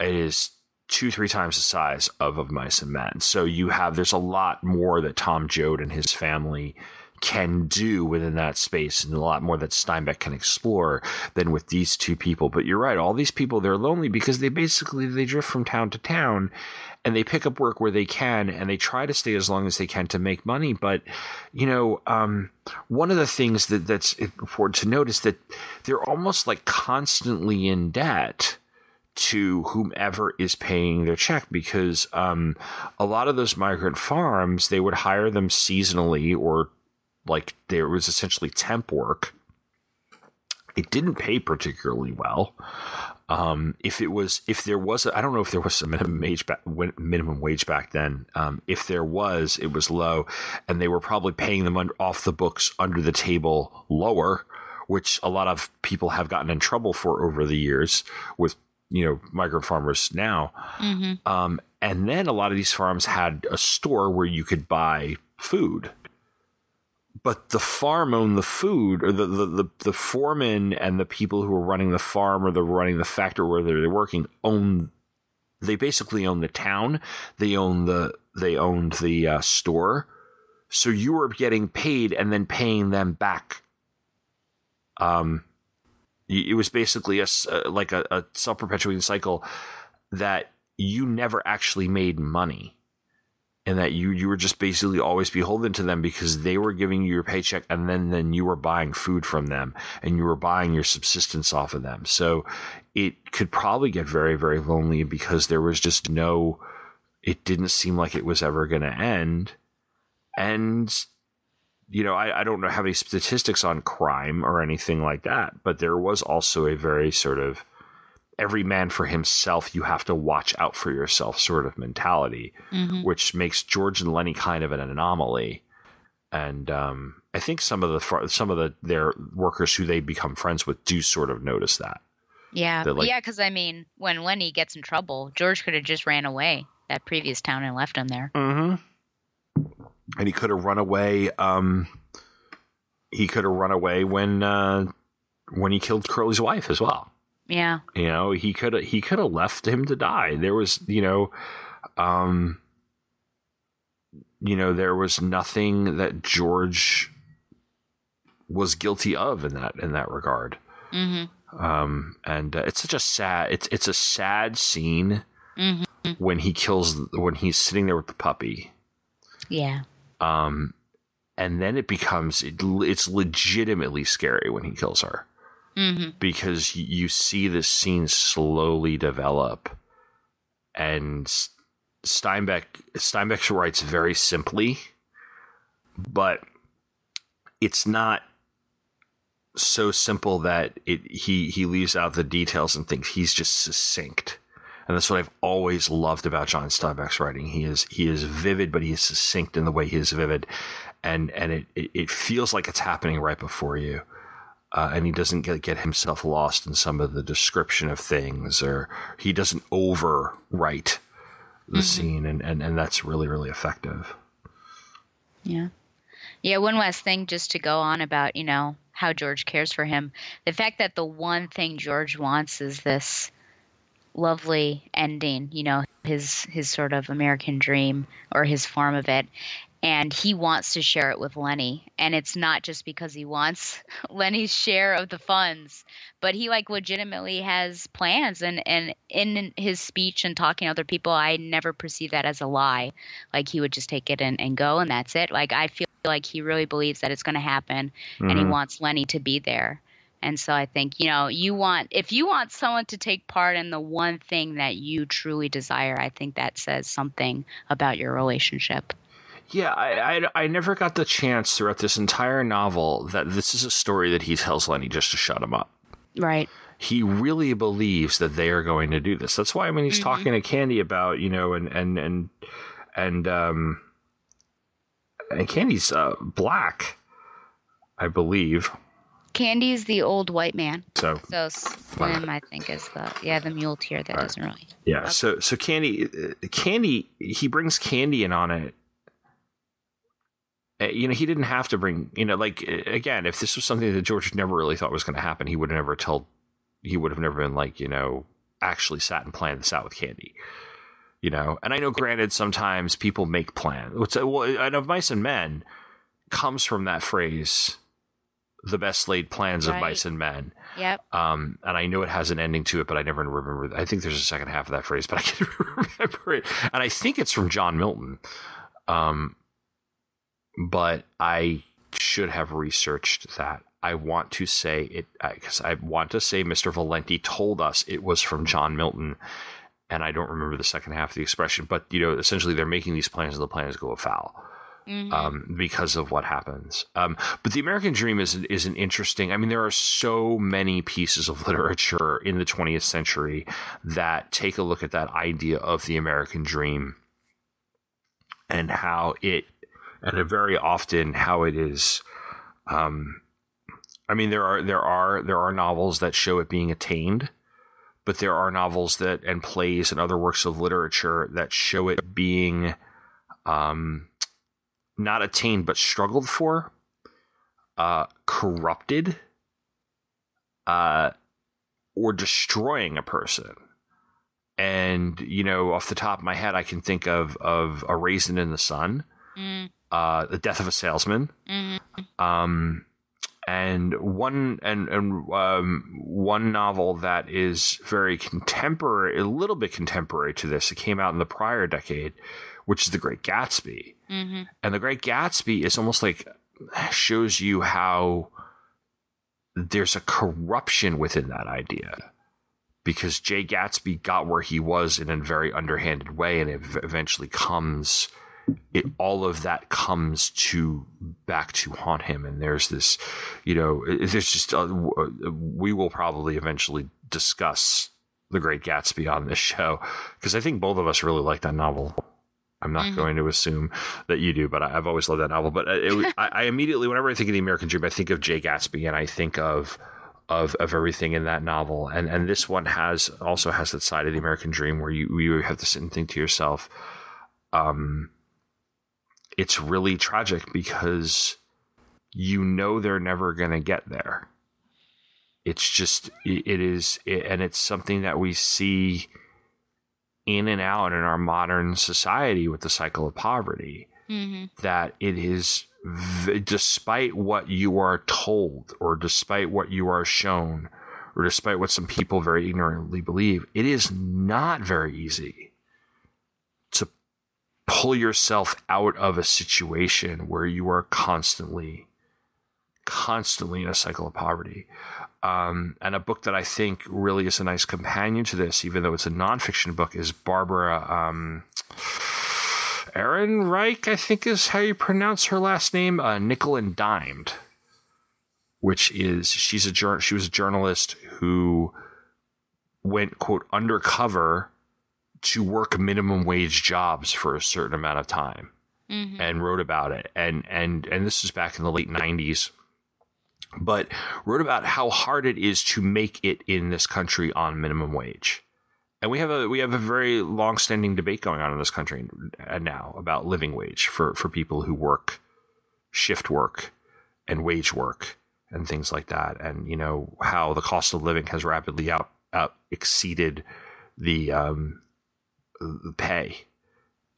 it is two three times the size of of mice and men so you have there's a lot more that tom joad and his family can do within that space and a lot more that steinbeck can explore than with these two people. But you're right all these people they're lonely because they basically they drift from town to town and they pick up work where they can and they try to stay as long as they can to make money. But you know um, one of the things that that's important to note is that they're almost like constantly in debt to whomever is paying their check because um, a lot of those migrant farms they would hire them seasonally or like there was essentially temp work. It didn't pay particularly well. Um, if it was if there was I don't know if there was a minimum wage back minimum wage back then. Um, if there was it was low and they were probably paying them under, off the books under the table lower which a lot of people have gotten in trouble for over the years with you know migrant farmers now. Um, and then a lot of these farms had a store where you could buy food but the farm owned the food or the, the, the, the foreman and the people who were running the farm or the running the factory where they're working own they basically own the town. They own the they owned the uh, store. So you were getting paid and then paying them back. Um it was basically a like a, a self-perpetuating cycle that you never actually made money and that you you were just basically always beholden to them because they were giving you your paycheck and then then you were buying food from them and you were buying your subsistence off of them so it could probably get very very lonely because there was just no it didn't seem like it was ever going to end. And, you know, I, I don't know have any statistics on crime or anything like that, but there was also a very sort of every man for himself, you have to watch out for yourself sort of mentality, Mhm. which makes George and Lennie kind of an anomaly. And um, I think some of the fr- some of the their workers who they become friends with do sort of notice that. Yeah, like- yeah. Because I mean, when Lennie gets in trouble, George could have just ran away that previous town and left him there. Mm-hmm. And he could have run away. Um, he could have run away when uh, when he killed Curly's wife as well. Yeah, You know, he could he could have left him to die. There was, you know, um, you know, there was nothing that George was guilty of in that in that regard. hmm Um, and uh, it's such a sad it's it's a sad scene hmm when he kills when he's sitting there with the puppy. yeah, Um, and then it becomes it, it's legitimately scary when he kills her hmm because you see this scene slowly develop. And Steinbeck Steinbeck writes very simply but it's not so simple that it he he leaves out the details and things he's just succinct. And that's what I've always loved about John Steinbeck's writing. He is he is vivid but he is succinct in the way he is vivid. And and it, it feels like it's happening right before you uh, and he doesn't get, get himself lost in some of the description of things or he doesn't overwrite the scene and, and, and that's really really effective yeah, yeah. One last thing, just to go on about you know how George cares for him. The fact that the one thing George wants is this lovely ending. You know, his his sort of American dream or his form of it. And he wants to share it with Lennie. And it's not just because he wants [LAUGHS] Lennie's share of the funds, but he like legitimately has plans and, and in his speech and talking to other people, I never perceive that as a lie. Like he would just take it and, and go and that's it. Like I feel like he really believes that it's gonna happen and he Mhm. wants Lennie to be there. And so I think, you know, you want, if you want someone to take part in the one thing that you truly desire, I think that says something about your relationship. Yeah, I, I, I never got the chance throughout this entire novel that this is a story that he tells Lennie just to shut him up. Right. He really believes that they are going to do this. That's why when he's talking to Candy about, you know, and and and and um and Candy's uh, black, I believe. Candy's the old white man. So So Slim, I think, is the, yeah, the muleteer that doesn't really. Yeah. So so Candy, uh, Candy, he brings Candy in on it. Uh, You know, he didn't have to bring. You know, like uh, again, if this was something that George never really thought was going to happen, he would have never told. He would have never been like, you know, actually sat and planned this out with Candy. You know, and I know, granted, sometimes people make plans. What's well, and of mice and men comes from that phrase, "the best laid plans of mice and men." Yep. Um, and I know it has an ending to it, but I never remember. I think there's a second half of that phrase, but I can't [LAUGHS] remember it. And I think it's from John Milton. Um, but I should have researched that. I want to say it because I want to say Mr. Valenti told us it was from John Milton, and I don't remember the second half of the expression. But you know, essentially, they're making these plans, and the plans go afoul Mhm. um, because of what happens. Um, but the American Dream is is an interesting. I mean, there are so many pieces of literature in the 20th century that take a look at that idea of the American Dream and how it, and very often how it is. Um, I mean, there are there are there are novels that show it being attained. But there are novels that and plays and other works of literature that show it being um, not attained but struggled for, uh, corrupted, uh, or destroying a person. And you know, off the top of my head, I can think of of a raisin in the sun, Mm, uh, the death of a salesman, mhm. um, and one and and um, one novel that is very contemporary, a little bit contemporary to this. It came out in the prior decade, which is The Great Gatsby. Mhm. And The Great Gatsby is almost like shows you how there's a corruption within that idea because Jay Gatsby got where he was in a very underhanded way, and it eventually comes. It, all of that comes to back to haunt him, and there's this, you know, there's just uh, we will probably eventually discuss the Great Gatsby on this show because I think both of us really like that novel. I'm not mm-hmm. going to assume that you do, but I, have always loved that novel. But it, I, I, immediately, whenever I think of the American Dream, I think of Jay Gatsby, and I think of of of everything in that novel. And and this one has also has that side of the American Dream where you you have to sit and think to yourself, um, it's really tragic because you know they're never going to get there. It's just it is, it, and it's something that we see in and out in our modern society with the cycle of poverty. Mm-hmm. That it is, despite what you are told, or despite what you are shown, or despite what some people very ignorantly believe, it is not very easy pull yourself out of a situation where you are constantly, constantly in a cycle of poverty. Um, and a book that I think really is a nice companion to this, even though it's a nonfiction book, is Barbara um, Ehrenreich, I think is how you pronounce her last name, uh, Nickel and Dimed, which is she's a she was a journalist who went quote undercover to work minimum wage jobs for a certain amount of time mm-hmm. and wrote about it and and and this is back in the late 90s but wrote about how hard it is to make it in this country on minimum wage. And we have a we have a very long-standing debate going on in this country now about living wage for for people who work shift work and wage work and things like that, and you know how the cost of living has rapidly out, out exceeded the um, the pay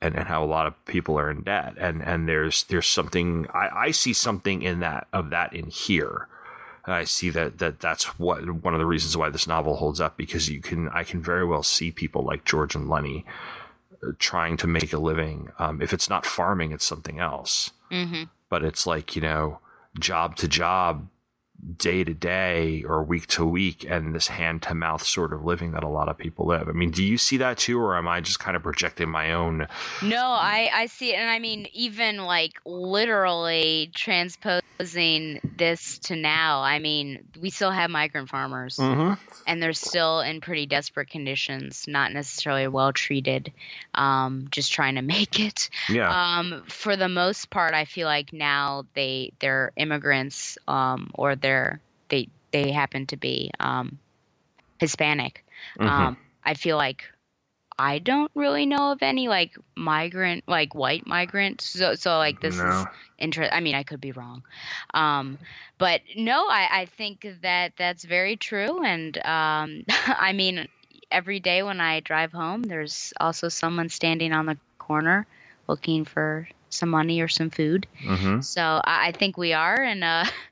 and, and how a lot of people are in debt. And and there's there's something I, I see something in that of that in here. And I see that that that's what one of the reasons why this novel holds up because you can I can very well see people like George and Lennie uh, trying to make a living. Um, if it's not farming it's something else. Mm-hmm. but it's like you know job to job day to day or week to week and this hand to mouth sort of living that a lot of people live. I mean, do you see that too, or am I just kind of projecting my own? No, I, I see it. And I mean, even like literally transposing this to now, I mean, we still have migrant farmers mm-hmm. and they're still in pretty desperate conditions, not necessarily well treated, um, just trying to [LAUGHS] make it. Yeah. Um, for the most part, I feel like now they, they're immigrants um, or they're they're they they happen to be um, Hispanic. Mm-hmm. Um, I feel like I don't really know of any like migrant, like white migrants. So, so like this no. is interesting. I mean, I could be wrong, um, but no, I, I think that that's very true. And um, [LAUGHS] I mean, every day when I drive home, there's also someone standing on the corner looking for some money or some food. Mm-hmm. So I, I, think we are, and uh, [LAUGHS]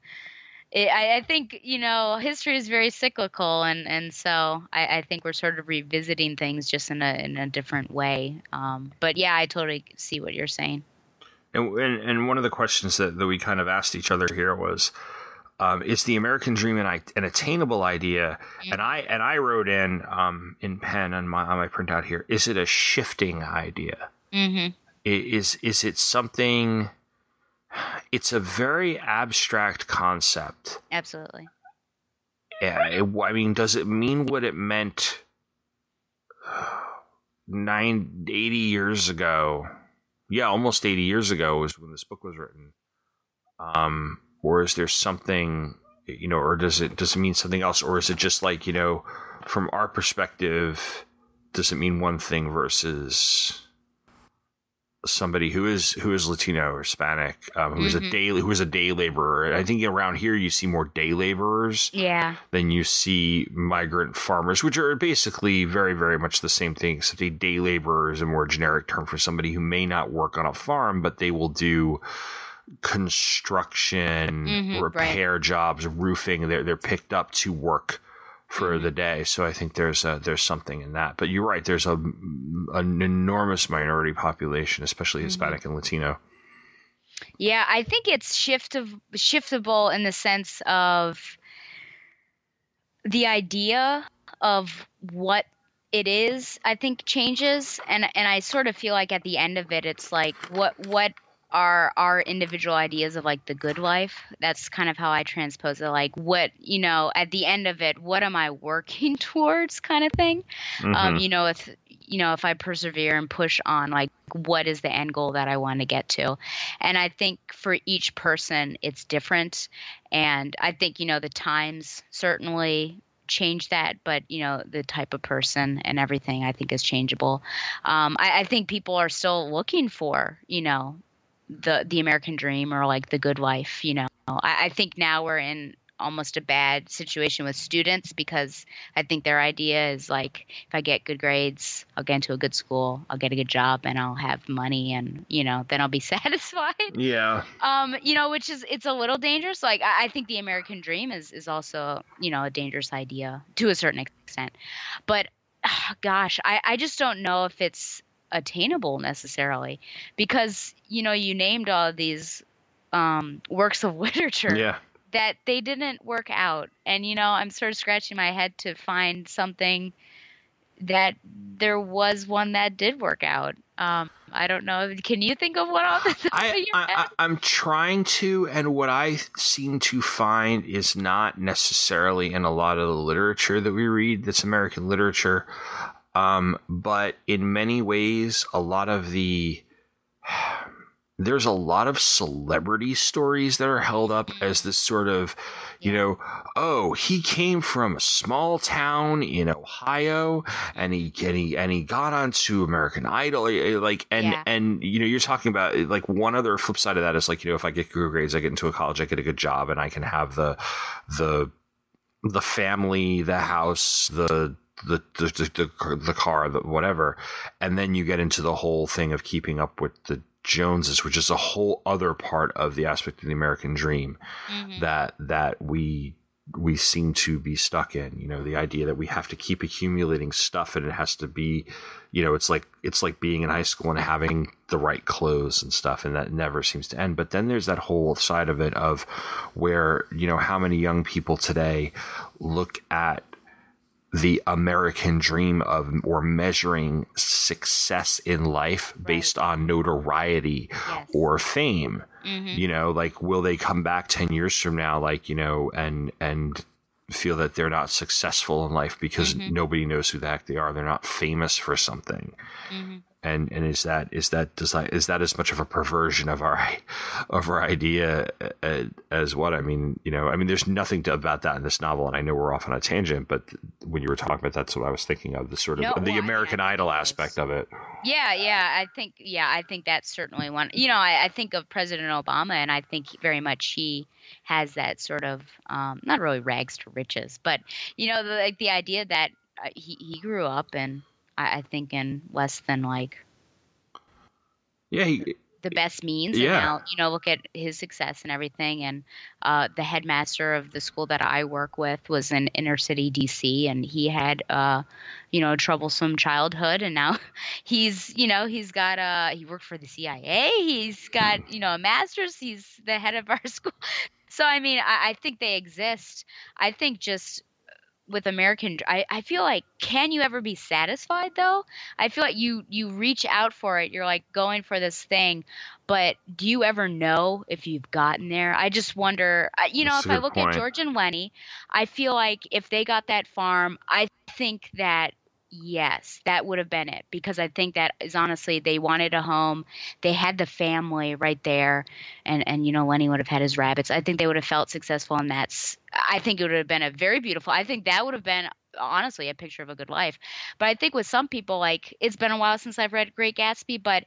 it, I, I, think you know history is very cyclical, and and so I, I, think we're sort of revisiting things just in a in a different way. Um, but yeah, I totally see what you're saying. And and, and one of the questions that, that we kind of asked each other here was. Um, is the American dream an, an attainable idea? Mm-hmm. And I and I wrote in um, in pen on my on my printout here. Is it a shifting idea? Mm-hmm. Is is it something it's a very abstract concept. Absolutely. Yeah, it, I mean, does it mean what it meant nine, 80 years ago? Yeah, almost 80 years ago was when this book was written. Um, or is there something, you know, or does it does it mean something else, or is it just like you know, from our perspective, does it mean one thing versus somebody who is who is Latino or Hispanic, um, who is mm-hmm. a day who is a day laborer. I think around here you see more day laborers, yeah, than you see migrant farmers, which are basically very very much the same thing. Except a day laborer is a more generic term for somebody who may not work on a farm, but they will do construction, mm-hmm, repair right. jobs, roofing. They're they're picked up to work for mm-hmm. the day. So I think there's a, there's something in that. But you're right. There's a an enormous minority population, especially mm-hmm. Hispanic and Latino. Yeah, I think it's shift of, shiftable in the sense of the idea of what it is i think changes and and i sort of feel like at the end of it it's like what what are our individual ideas of like the good life. That's kind of how i transpose it like what you know at the end of it what am i working [LAUGHS] towards kind of thing. Um, you know if you know if i persevere and push on like what is the end goal that i want to get to? And i think for each person it's different. And i think you know the times certainly change that but you know the type of person and everything i think is changeable. Um, I, I think people are still looking for you know the the american dream or like the good life you know I, I think now we're in almost a bad situation with students because I think their idea is like if I get good grades, I'll get into a good school, I'll get a good job, and I'll have money, and you know then I'll be [LAUGHS] satisfied. Yeah. Um, you know, which is it's a little dangerous. Like I, I think the American dream is is also you know a dangerous idea to a certain extent, but ah, [SIGHS] gosh, I I just don't know if it's attainable necessarily because you know you named all of these um, works of [LAUGHS] literature Yeah. that they didn't work out. And you know, I'm sort of scratching my head to find something that there was one that did work out. Um, I don't know. Can you think of one off the [SIGHS] top of I, your I. I I'm trying to, and what I seem to find is not necessarily in a lot of the literature that we read that's American literature, um, but in many ways, a lot of the [SIGHS] there's a lot of celebrity stories that are held up as this sort of, you know, oh, he came from a small town in Ohio and he and he and he got onto American Idol eh, like and Yeah. and you know, you're talking about eh, like one other flip side of that is like, you know, if I get good grades, I get into a college, I get a good job and I can have the the the family, the house, the the the the, the, the car, the whatever, and then you get into the whole thing of keeping up with the Joneses, which is a whole other part of the aspect of the American dream Mm-hmm. that that we we seem to be stuck in. You know, the idea that we have to keep accumulating stuff and it has to be, you know, it's like it's like being in high school and having the right clothes and stuff, and that never seems to end. But then there's that whole side of it of where you know how many young people today look at the American dream of or measuring success in life based on notoriety Yes. or fame. Mm-hmm. You know, like will they come back 10 years from now like, you know, and and feel that they're not successful in life because mm-hmm. nobody knows who the heck they are. They're not famous for something. Mm-hmm. And and is that is that does that is that as much of a perversion of our of our idea uh, as what I mean? You know, I mean, there's nothing to, about that in this novel, and I know we're off on a tangent, but when you were talking about that's what I was thinking of the sort of No, the well, I American Idol aspect of it. Yeah, yeah, I think yeah, I think that's certainly one. You know, I, I think of President Obama, and I think very much he has that sort of um, not really rags to riches, but you know, the, like the idea that uh, he he grew up in, I, I think, in less than like Yeah, he, the best means. Yeah. And now, you know, look at his success and everything. And uh, the headmaster of the school that I work with was in inner city DC, and he had, uh, you know, a troublesome childhood. And now [LAUGHS] he's, you know, he's got a, he worked for the CIA. He's got, you know, a master's. He's the head of our [LAUGHS] school. So, I mean, I, I think they exist. I think just with American, I, I feel like, can you ever be satisfied though? I feel like you you reach out for it. You're like going for this thing, but do you ever know if you've gotten there? I just wonder. You know, That's if I look point. at George and Lennie, I feel like if they got that farm, I think that yes, that would have been it because I think that is honestly they wanted a home. They had the family right there, and and you know Lennie would have had his rabbits. I think they would have felt successful, and that's. I think it would have been a very beautiful. I think that would have been honestly a picture of a good life. But I think with some people, like it's been a while since I've read Great Gatsby, but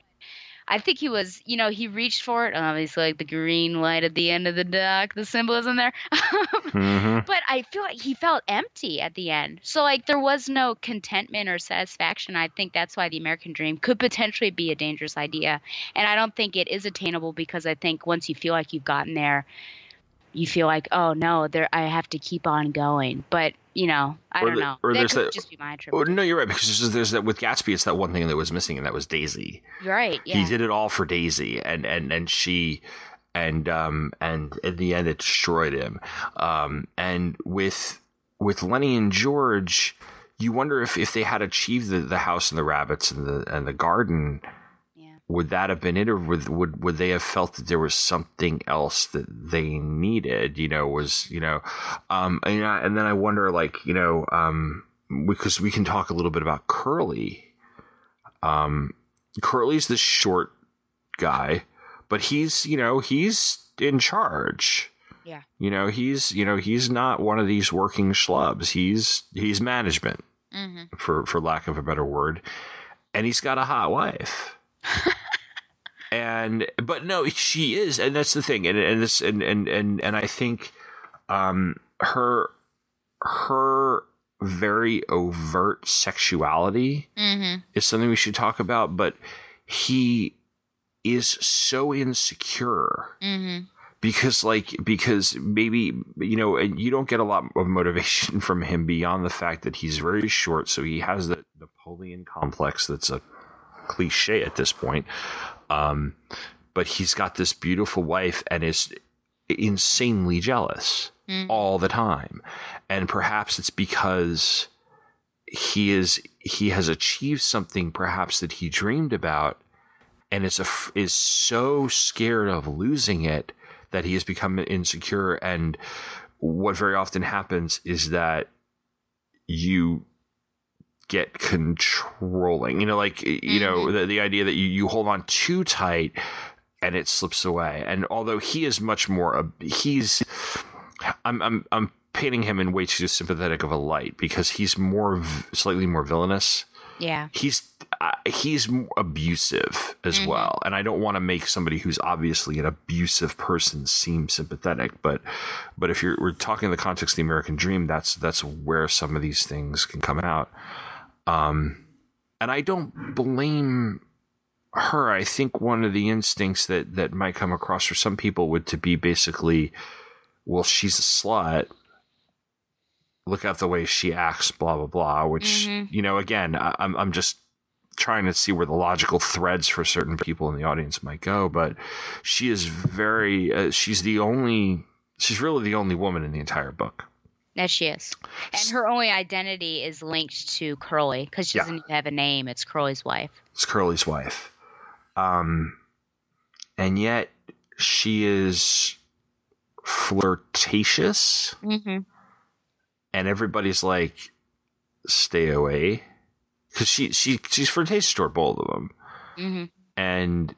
I think he was, you know, he reached for it. Obviously, like the green light at the end of the dock, the symbolism there. [LAUGHS] Mhm. but I feel like he felt empty at the end. So like there was no contentment or satisfaction. I think that's why the American dream could potentially be a dangerous idea. And I don't think it is attainable because I think once you feel like you've gotten there, you feel like, oh no, there I have to keep on going. But you know, I Or don't the- know. or that there's could that- just be my Oh, interpretation. no, you're right because there's, there's that with Gatsby. It's that one thing that was missing, and that was Daisy. Right? Yeah. He did it all for Daisy, and and and she, and um and in the end, it destroyed him. Um, and with with Lennie and George, you wonder if if they had achieved the, the house and the rabbits and the and the garden. Would that have been it or would, would would they have felt that there was something else that they needed you know was you know um and, I, and then i wonder like you know um because we can talk a little bit about curly. Um curly's the short guy but he's you know he's in charge. Yeah. you know he's you know he's not one of these working schlubs. He's he's management Mm-hmm. for for lack of a better word. And he's got a hot wife [LAUGHS] and but no she is and that's the thing and and this and and and, and i think um her her very overt sexuality Mm-hmm. is something we should talk about but he is so insecure Mm-hmm. because like because maybe you know and you don't get a lot of motivation [LAUGHS] from him beyond the fact that he's very short so he has the napoleon complex that's a cliche at this point um but he's got this beautiful wife and is insanely jealous all the time. And perhaps it's because he is he has achieved something perhaps that he dreamed about and is a, is so scared of losing it that he has become insecure. And what very often happens is that you get controlling. You know like you know the, the idea that you, you hold on too tight and it slips away. And although he is much more a- he's i'm i'm i'm painting him in way too sympathetic of a light because he's more v- slightly more villainous. Yeah. he's uh, he's abusive as well. And i don't want to make somebody who's obviously an abusive person seem sympathetic but but if you're we're talking in the context of the american dream that's that's where some of these things can come out um and i don't blame her. I think one of the instincts that that might come across for some people would to be basically well she's a slut. Look at the way she acts blah blah blah which you know again I, i'm i'm just trying to see where the logical threads for certain people in the audience might go but she is very uh, she's the only she's really the only woman in the entire book Yes, she is. And her only identity is linked to Curly because she Yeah. doesn't even have a name. It's Curly's wife. it's curly's wife um and yet she is flirtatious Mm-hmm. and everybody's like stay away because she she she's flirtatious toward both of them Mm-hmm. and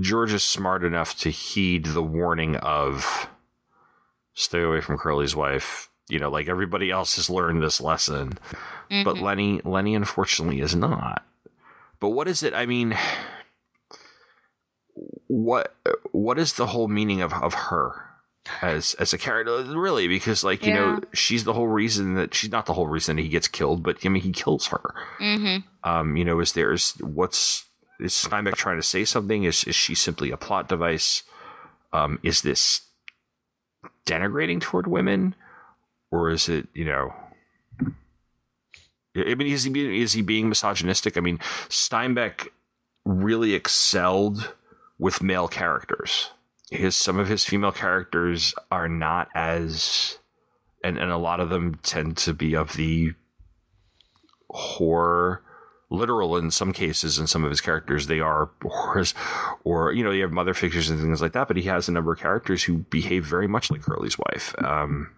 George is smart enough to heed the warning of stay away from Curly's wife. You know, like everybody else has learned this lesson, but Lennie Lennie unfortunately is not. But what is it? I mean, what what is the whole meaning of of her? As as a character, really, because like you know, she's the whole reason that she's not the whole reason he gets killed, but I mean, he kills her Mm-hmm. um, you know, is there is what's is Steinbeck trying to say something? Is is she simply a plot device? Um, is this denigrating toward women, or is it you know? I mean, is he being, is he being misogynistic? I mean, Steinbeck really excelled with male characters. His some of his female characters are not as, and and a lot of them tend to be of the horror literal in some cases in some of his characters they are horrors or you know you have mother figures and things like that but he has a number of characters who behave very much like curly's wife um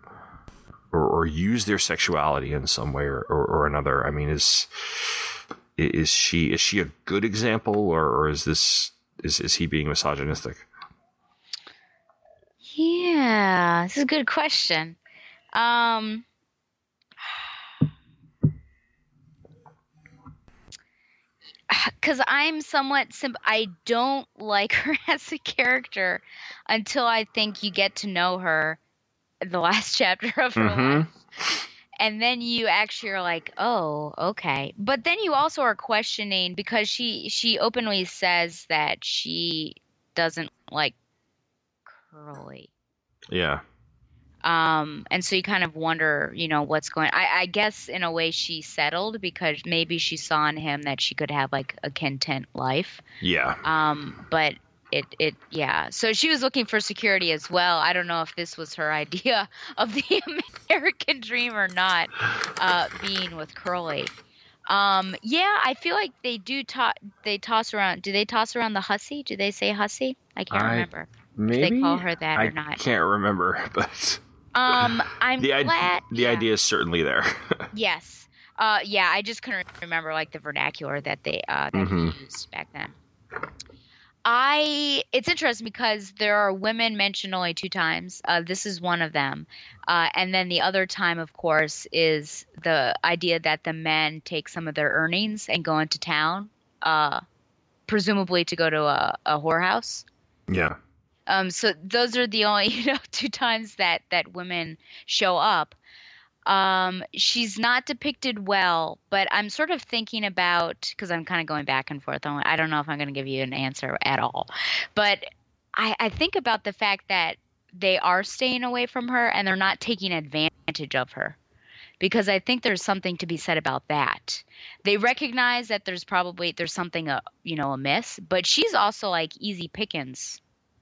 or, or use their sexuality in some way or, or, or another i mean is is she is she a good example or, or is this is, is he being misogynistic Yeah, this is a good question. Um, [SIGHS] because I'm somewhat sim- I don't like [LAUGHS] her as a character until I think you get to know her the last [LAUGHS] chapter of her Mhm. life. And then you actually are like, oh, okay. But then you also are questioning because she she openly says that she doesn't like Curly. yeah Um, and so you kind of wonder, you know, what's going. I, I guess in a way she settled because maybe she saw in him that she could have like a content life. yeah Um, but it it yeah. So she was looking for security as well. I don't know if this was her [LAUGHS] idea of the [LAUGHS] American dream or not, uh, being with Curly. Um, yeah, I feel like they do toss. They toss around. Do they toss around the hussy? Do they say hussy? I can't I- remember. Maybe If they call her that I or not. I can't remember, [LAUGHS] but Um, I'm the glad. idea the yeah. idea is certainly there. [LAUGHS] Yes. Uh, yeah, I just couldn't remember like the vernacular that they uh, that Mhm. he used back then. I it's interesting because there are women mentioned only two times. Uh, this is one of them, uh, and then the other time, of course, is the idea that the men take some of their earnings and go into town, uh, presumably to go to a, a whorehouse. yeah. Um, so those are the only [LAUGHS] you know two times that that women show up. Um, she's not depicted well, but I'm sort of thinking about because I'm kind of going back and forth. on I don't know if I'm going to give you an answer at all, but I, I think about the fact that they are staying away from her and they're not taking advantage of her because I think there's something to be said about that. They recognize that there's probably there's something uh, you know amiss, but she's also like easy pickings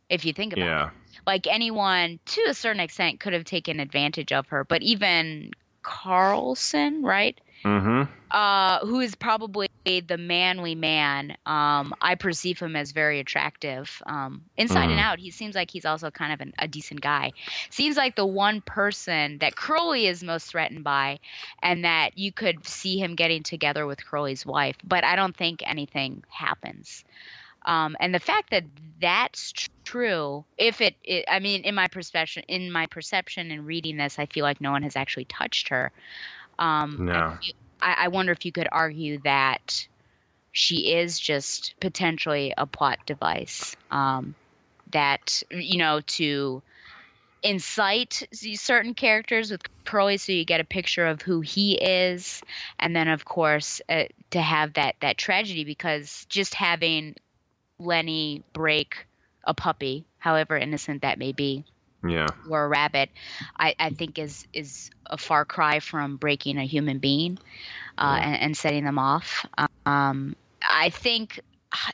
if you think about it Yeah. like anyone to a certain extent could have taken advantage of her but even carlson right Mm-hmm. uh who is probably the manly man um i perceive him as very attractive um inside and Mhm. out he seems like he's also kind of an, a decent guy seems like the one person that curly is most threatened by and that you could see him getting together with curly's wife but i don't think anything happens um, and the fact that that's true, if it, it, I mean, in my perception, in my perception and reading this, I feel like no one has actually touched her. Um, No. I, I wonder if you could argue that she is just potentially a plot device. Um, that you know to incite certain characters with Curly, so you get a picture of who he is, and then of course uh, to have that that tragedy because just having Lennie break a puppy, however innocent that may be, Yeah. or a rabbit, I, I think is is a far cry from breaking a human being uh, and, and setting them off. Um, I think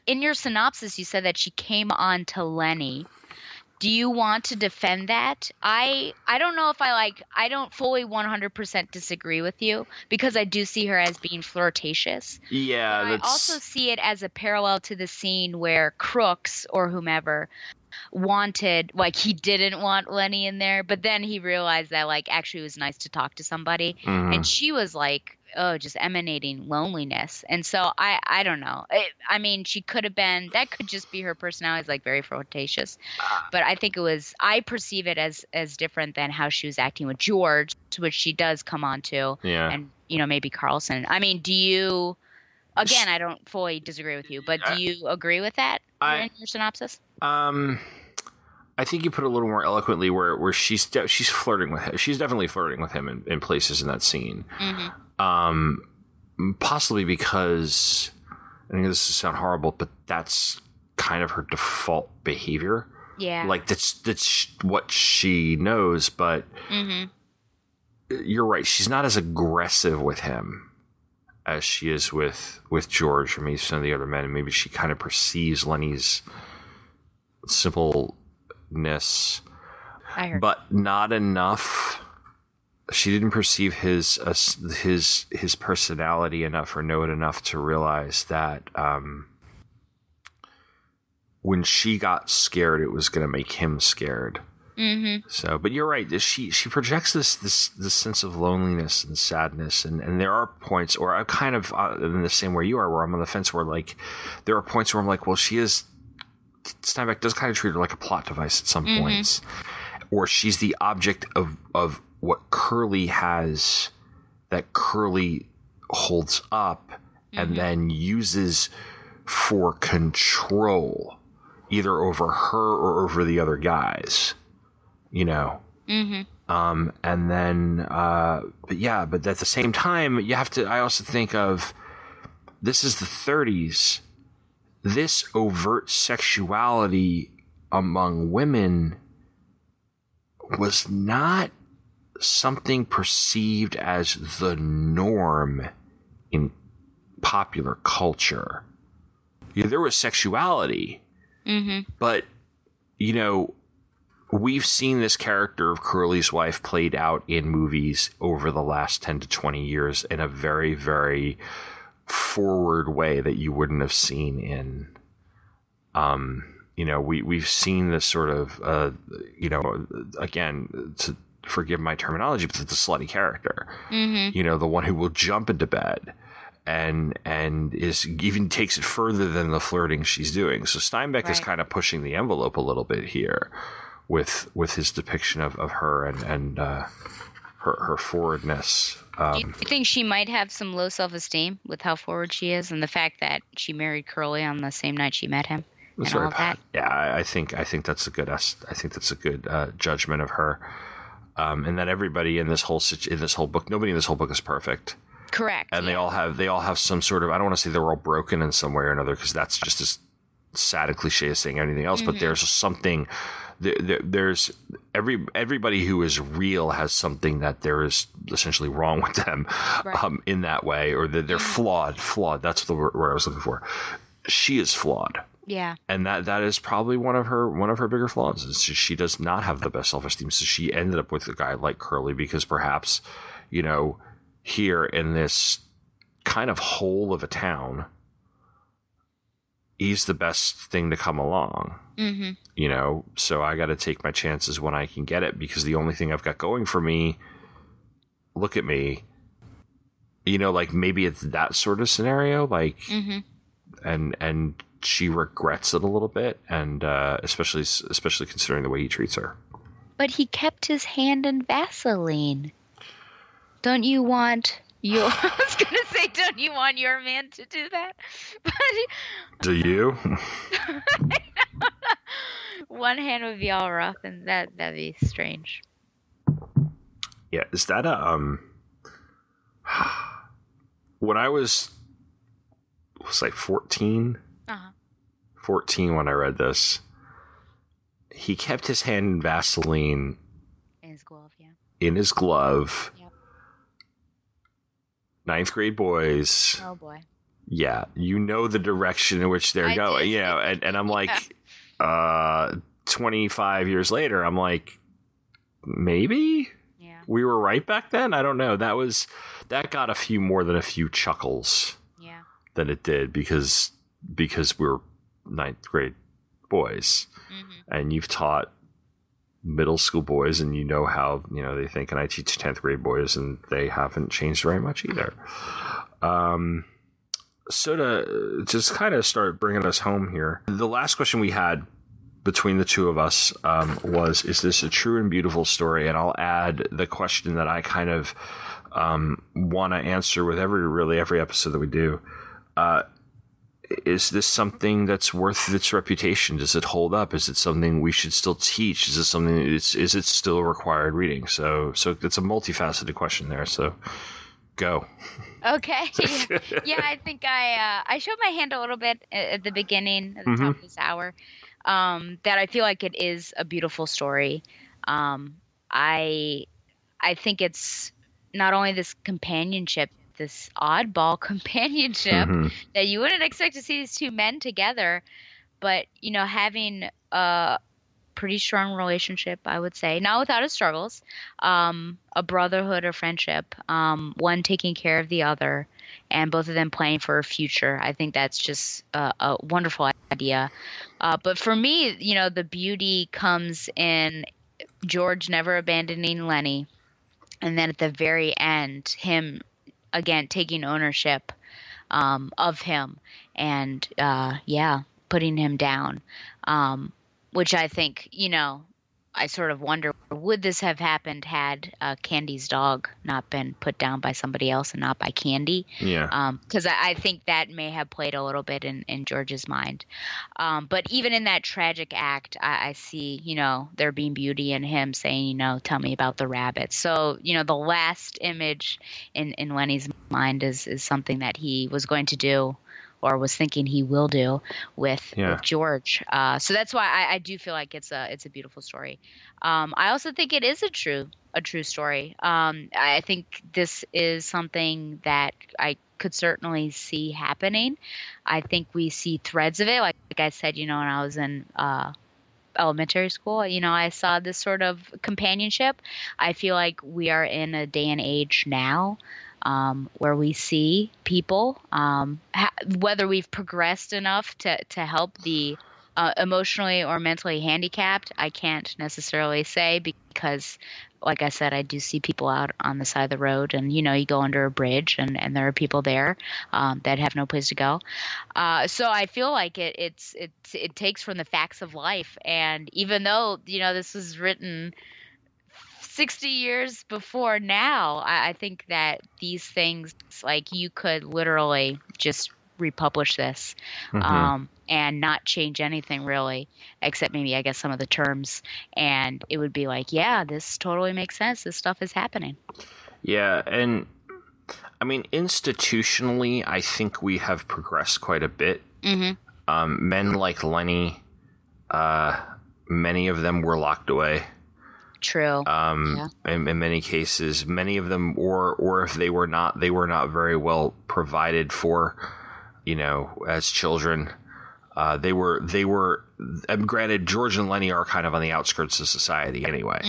in your synopsis you said that she came on to Lennie. Do you want to defend that? I I don't know if I like I don't fully 100% disagree with you because I do see her as being flirtatious. Yeah. I also see it as a parallel to the scene where Crooks or whomever wanted like he didn't want Lennie in there, but then he realized that like actually it was nice to talk to somebody Mhm. and she was like oh just emanating loneliness. And so I I don't know. It, I mean she could have been that could just be her personality is like very flirtatious. But I think it was I perceive it as as different than how she was acting with George, to which she does come on to Yeah. and you know maybe Carlson. I mean, do you? Again, I don't fully disagree with you, but do you agree with that I- in your synopsis? Um, I think you put it a little more eloquently where where she's de- she's flirting with him. She's definitely flirting with him in, in places in that scene. Mm-hmm. Um, possibly because I think this is sound horrible, but that's kind of her default behavior. Yeah. Like that's that's what she knows, but Mm-hmm. you're right. She's not as aggressive with him as she is with with George or maybe some of the other men. And maybe she kind of perceives Lennie's simpleness, but not enough. She didn't perceive his uh, his his personality enough or know it enough to realize that um, when she got scared, it was going to make him scared. Mm-hmm. So, but you're right. She she projects this this this sense of loneliness and sadness, and and there are points, or I'm kind of uh, in the same way you are, where I'm on the fence, where like there are points where I'm like, well, she is. Steinbeck does kind of treat her like a plot device at some Mhm. points, or she's the object of of what Curly has that Curly holds up and then uses for control, either over her or over the other guys you know? Mm-hmm. um and then uh but yeah but at the same time you have to i also think of this is the 30s this overt sexuality among women was not something perceived as the norm in popular culture yeah, there was sexuality Mm-hmm. But you know, we've seen this character of Curly's wife played out in movies over the last 10 to 20 years in a very, very forward way that you wouldn't have seen in, um, you know, we, we've seen this sort of, uh, you know, again, to forgive my terminology, but it's a slutty character, Mm-hmm. you know, the one who will jump into bed and and is even takes it further than the flirting she's doing. So Steinbeck is kind of pushing the envelope a little bit here with with his depiction of, of her and and uh, her her forwardness. Do Um, you think she might have some low self esteem with how forward she is and the fact that she married Curly on the same night she met him and it's all of that? Yeah, I, I think I think that's a good I think that's a good uh, judgment of her. Um, and that everybody in this whole situ- in this whole book, nobody in this whole book is perfect. Correct. and they all have they all have some sort of I don't want to say they're all broken in some way or another because that's just as sad and cliche as saying anything else. But there's something there, there, there's every everybody who is real has something that there is essentially wrong with them Right. um, in that way, or that they're flawed. Flawed. That's the word I was looking for. She is flawed. Yeah. And that, that is probably one of her one of her bigger flaws is she, she does not have the best self esteem. So she ended up with a guy like Curly because perhaps, you know, here in this kind of hole of a town, he's the best thing to come along. Mm-hmm. You know, so I got to take my chances when I can get it because the only thing I've got going for me, look at me. You know, like maybe it's that sort of scenario, like, Mm-hmm. and and she regrets it a little bit, and uh, especially especially considering the way he treats her. But he kept his hand in Vaseline. Don't you want your? [LAUGHS] I was gonna say, don't you want your man to do that? [LAUGHS] But Do you? [LAUGHS] one hand would be all rough, and that that'd be strange. Yeah, is that a um? [SIGHS] When I was was like 14, Uh-huh. 14 when I read this, he kept his hand in Vaseline In his glove, yeah. in his glove. Yep. Ninth grade boys, Oh boy. yeah, you know the direction in which they're I going, did. you know, and, and I'm [LAUGHS] like, uh, 25 years later, I'm like, maybe Yeah. we were right back then. I don't know. That was that got a few more than a few chuckles Yeah. than it did because because we're ninth grade boys, Mm-hmm. and you've taught middle school boys, and you know how you know they think, and I teach tenth grade boys, and they haven't changed very much either. Um, so to just kind of start bringing us home here, the last question we had between the two of us um, was is this a true and beautiful story and i'll add the question that i kind of um, want to answer with every really every episode that we do uh, is this something that's worth its reputation? Does it hold up? Is it something we should still teach? Is it something is, is it still required reading? So so it's a multifaceted question there so go. Okay. [LAUGHS] yeah, I think I uh, I showed my hand a little bit at, the beginning, at the top of this hour, um, that I feel like it is a beautiful story. Um, I I think it's not only this companionship, this oddball [LAUGHS] companionship Mhm. that you wouldn't expect to see these two men together, but you know having a pretty strong relationship, I would say, not without its struggles, um, a brotherhood or friendship, um, one taking care of the other, and both of them playing for a future. I think that's just a, a wonderful idea. Uh, but for me, you know, the beauty comes in George never abandoning Lennie, and then at the very end, him again taking ownership um, of him, and uh, yeah, putting him down. Um, which I think, you know, I sort of wonder would this have happened had uh, Candy's dog not been put down by somebody else and not by Candy? yeah Because I, I think that may have played a little bit in, in George's mind. Um, but even in that tragic act, I, I see, you know, there being beauty in him saying, you know, tell me about the rabbits. So, you know, the last image in, in Lennie's mind is, is something that he was going to do or was thinking he will do with, Yeah. with George. Uh, so that's why I, I do feel like it's a it's a beautiful story. Um, I also think it is a true a true story. Um, I think this is something that I could certainly see happening. I think we see threads of it. Like, like I said, you know, when I was in uh, elementary school, you know, I saw this sort of companionship. I feel like we are in a day and age now um, where we see people, um, ha- whether we've progressed enough to, to help the uh, emotionally or mentally handicapped, I can't necessarily say because, like I said, I do see people out on the side of the road, and you know, you go under a bridge, and, and there are people there um, that have no place to go. Uh, so I feel like it it's it it takes from the facts of life, and even though you know this was written 60 years before now, I, I think that these things, like you could literally just republish this Mhm. um, and not change anything really, except maybe, I guess, some of the terms. And it would be like, yeah, this totally makes sense. This stuff is happening. Yeah, and I mean, institutionally, I think we have progressed quite a bit. hmm Um, men like Lennie, uh, many of them were locked away. True. Um, in, in many cases, many of them, or or if they were not, they were not very well provided for. You know, as children, uh, they were they were. Um, granted, George and Lennie are kind of on the outskirts of society anyway,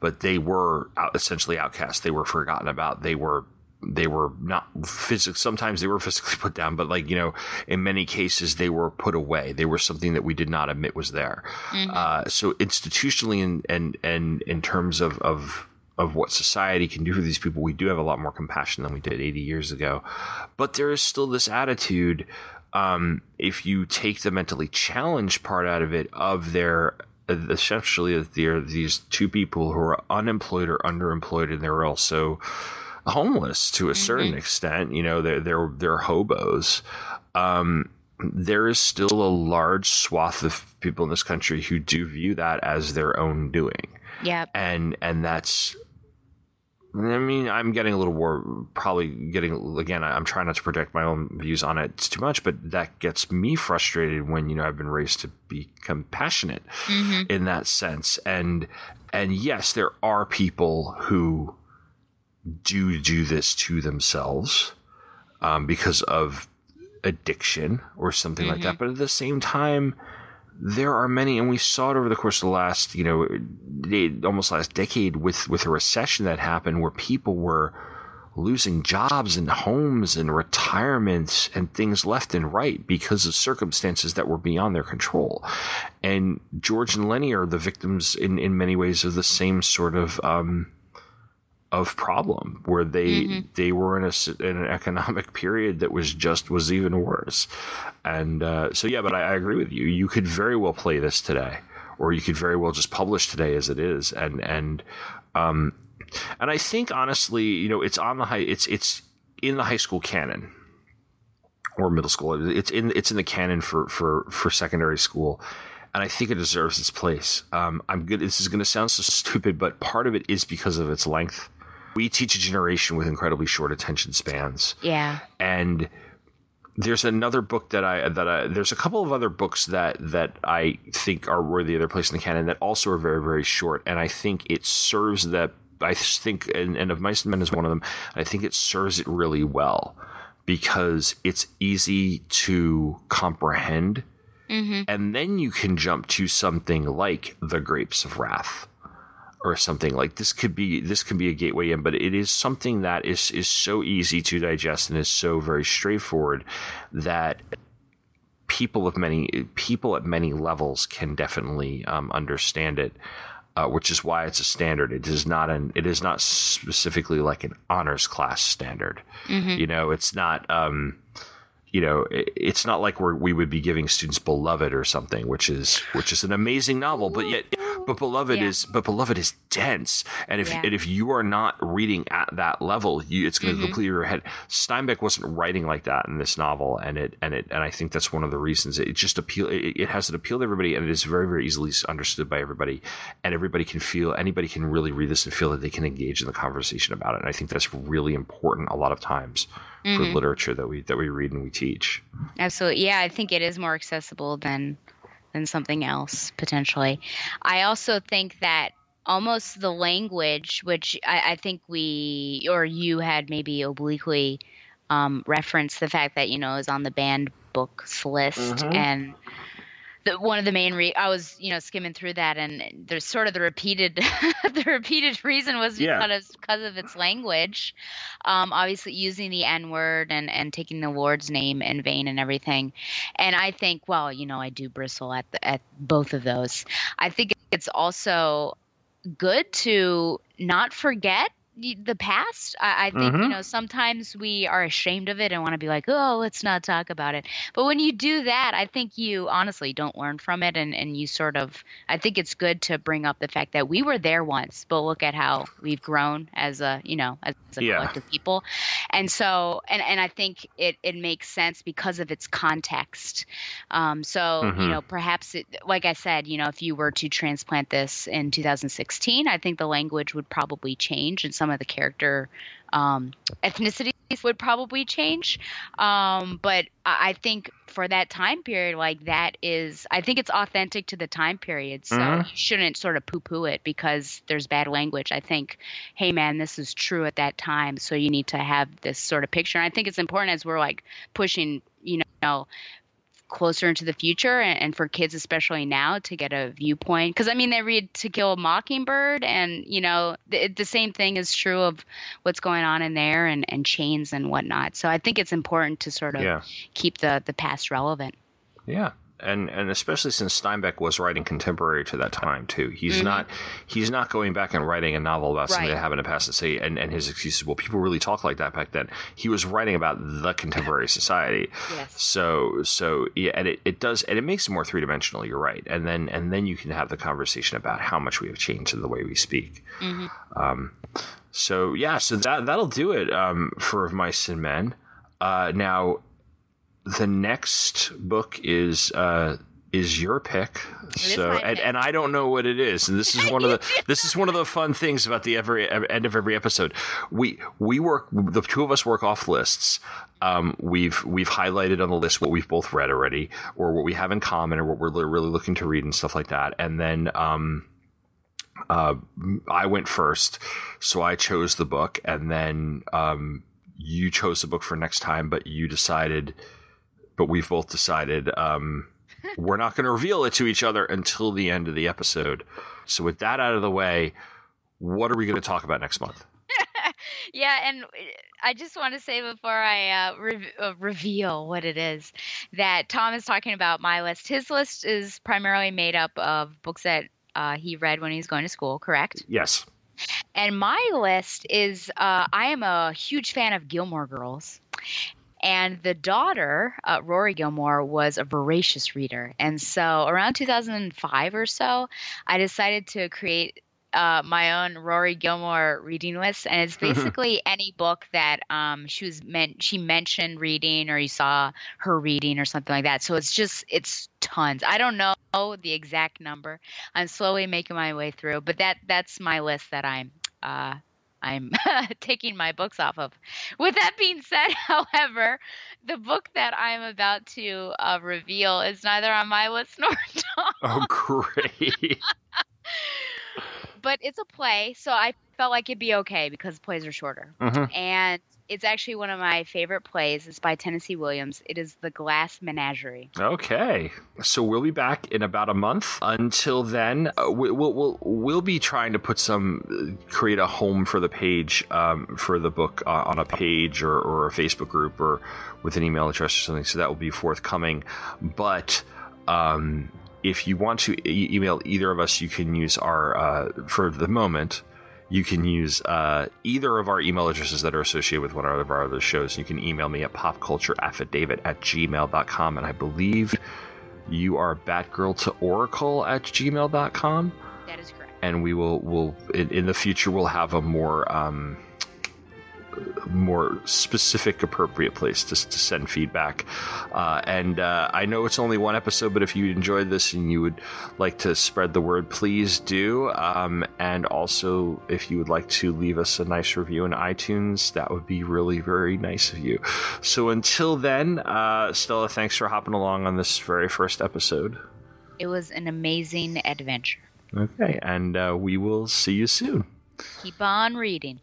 but they were out, essentially outcasts. They were forgotten about. They were they were not physical. Sometimes they were [LAUGHS] physically put down, but like you know, in many cases they were put away. They were something that we did not admit was there. Uh, so institutionally, and and and in terms of of of what society can do for these people, we do have a lot more compassion than we did 80 years ago. But there is still this attitude. Um, if you take the mentally challenged part out of it, of their essentially they're these two people who are unemployed or underemployed, and they're also homeless to a certain extent. You know, they're they're they're hobos. Um, there is still a large swath of people in this country who do view that as their own doing, Yep. and and that's. I mean, I'm getting a little more, probably getting, again, I'm trying not to project my own views on it too much, but that gets me frustrated when, you know, I've been raised to be compassionate in that sense. And, and yes, there are people who do do this to themselves um, because of addiction or something like that. But at the same time, there are many, and we saw it over the course of the last, you know, almost last decade with with a recession that happened where people were losing jobs and homes and retirements and things left and right because of circumstances that were beyond their control. And George and Lennie are the victims in in many ways of the same sort of um, of problem where they they were in a in an economic period that was just was even worse and uh, so yeah but I, I agree with you you could very well play this today or you could very well just publish today as it is and and um and I think honestly you know it's on the high it's it's in the high school canon or middle school it's in it's in the canon for for for secondary school and I think it deserves its place. Um, I'm good. This is going to sound so [LAUGHS] stupid, but part of it is because of its length. We teach a generation with incredibly short attention spans, Yeah. and there's another book that I that I there's a couple of other books that that I think are worthy of their place in the canon that also are very very short, and I think it serves that. I think, and, and of Mice and Men is one of them. I think it serves it really well because it's easy to comprehend mm-hmm. and then you can jump to something like the grapes of wrath or something like this could be this could be a gateway in but it is something that is is so easy to digest and is so very straightforward that people of many people at many levels can definitely um, understand it uh, which is why it's a standard. It is not an. It is not specifically like an honors class standard. You know, it's not. Um, you know, it's not like we're, we would be giving students Beloved or something, which is which is an amazing novel. But yet, but beloved Yeah. is but beloved is dense and if Yeah. and if you are not reading at that level you it's going to Mhm. completely your head steinbeck wasn't writing like that in this novel and it and it and i think that's one of the reasons it just appeal it, it has an appeal to everybody and it is very very easily understood by everybody and everybody can feel anybody can really read this and feel that they can engage in the conversation about it and i think that's really important a lot of times for Mhm. literature that we that we read and we teach Absolutely. Yeah, I think it is more accessible than than something else potentially. I also think that almost the language, which I, I think we or you had maybe obliquely um, referenced the fact that you know is on the banned books list Mhm. and. The, one of the main re- I was you know skimming through that and there's sort of the repeated [LAUGHS] the repeated reason was Yeah. because because of its language um, obviously using the N word and, and taking the Lord's name in vain and everything. And I think, well, you know, I do bristle at the, at both of those. I think it's also good to not forget the past. I, I think, you Mhm. know, sometimes we are ashamed of it and want to be like, oh, let's not talk about it. But when you do that, I think you honestly don't learn from it. And, and you sort of, I think it's good to bring up the fact that we were there once, but look at how we've grown as a, you know, as a Yeah. collective people. And so, and, and I think it, it makes sense because of its context. Um, so, you Mhm. know, perhaps, it, like I said, you know, if you were to transplant this in 2016, I think the language would probably change and some of the character um, ethnicities would probably change. Um, but I think for that time period, like that is, I think it's authentic to the time period. So Mhm. you shouldn't sort of poo poo it because there's bad language. I think, hey man, this is true at that time. So you need to have this sort of picture. And I think it's important as we're like pushing, you know, closer into the future and, and for kids especially now to get a viewpoint. Because i mean they read to kill a mockingbird and you know the, the same thing is true of what's going on in there and, and chains and whatnot. So i think it's important to sort of Yeah. keep the the past relevant. Yeah, and and especially since Steinbeck was writing contemporary to that time too. He's Mhm. not he's not going back and writing a novel about something Right. that happened in the past and say and, and his excuses. Well, people really talk like that back then. He was writing about the contemporary [LAUGHS] society. Yes. So so yeah, and it, it does and it makes it more three dimensional. You're right, and then and then you can have the conversation about how much we have changed in the way we speak. Mhm. Um, so yeah, so that that'll do it um, for mice and men. Uh, now, the next book is uh, is your pick. so my and, and I don't know what it is, and this is [LAUGHS] one of the this is one of the fun things about the every end of every episode. We we work the two of us work off lists. Um, we've we've highlighted on the list what we've both read already, or what we have in common, or what we're really looking to read and stuff like that. And then um, uh, I went first, so I chose the book, and then um, you chose the book for next time, but you decided, but we've both decided um, we're not going to reveal it to each other until the end of the episode. So with that out of the way, what are we going to talk about next month? [LAUGHS] yeah, and uh, I just want to say before I uh, re- uh, reveal what it is that Tom is talking about my list. His list is primarily made up of books that uh, he read when he was going to school, correct? Yes. And my list is uh, I am a huge fan of Gilmore Girls. And the daughter, uh, Rory Gilmore, was a voracious reader. And so around 2005 or so, I decided to create uh, my own Rory Gilmore reading list. And it's basically any book that um, she was meant, she mentioned reading or you saw her reading or something like that. So it's just, it's tons. I don't know the exact number. I'm slowly making my way through, but that that's my list that I'm uh, I'm [LAUGHS] taking my books off of. With that being said, [LAUGHS] however, the book that I'm about to uh, reveal is neither on my list nor [LAUGHS] Tom, Oh, great. but it's a play, so I felt like it'd be okay because plays are shorter. Mhm. And it's actually one of my favorite plays. It's by Tennessee Williams. It is The Glass Menagerie. Okay, so we'll be back in about a month. Until then, uh, we, we'll, we'll we'll be trying to put some uh, create a home for the page um, for the book uh, on a page or, or a Facebook group or with an email address or something. So that will be forthcoming. But um, if you want to e- email either of us, you can use our uh, for the moment you can use uh, either of our email addresses that are associated with one of our other shows. You can email me at popcultureaffidavit at gmail.com. And I believe you are Batgirl to Oracle at gmail.com. That is correct. and we will will in, in the future we'll have a more um, more specific appropriate place to, to send feedback. Uh, and uh, i know it's only one episode but if you enjoyed this and you would like to spread the word please do. Um, and also if you would like to leave us a nice review in itunes that would be really very nice of you. So until then uh, stella thanks for hopping along on this very first episode. It was an amazing adventure. okay and uh, we will see you soon. Keep on reading.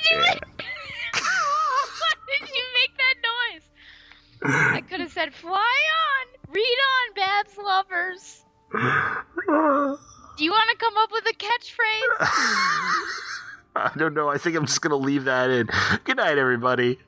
What'd you make? [LAUGHS] Why did you make that noise? I could have said, "Fly on, read on, Babs lovers." Do you want to come up with a catchphrase? [LAUGHS] I don't know. I think I'm just to leave that in. Good night, everybody.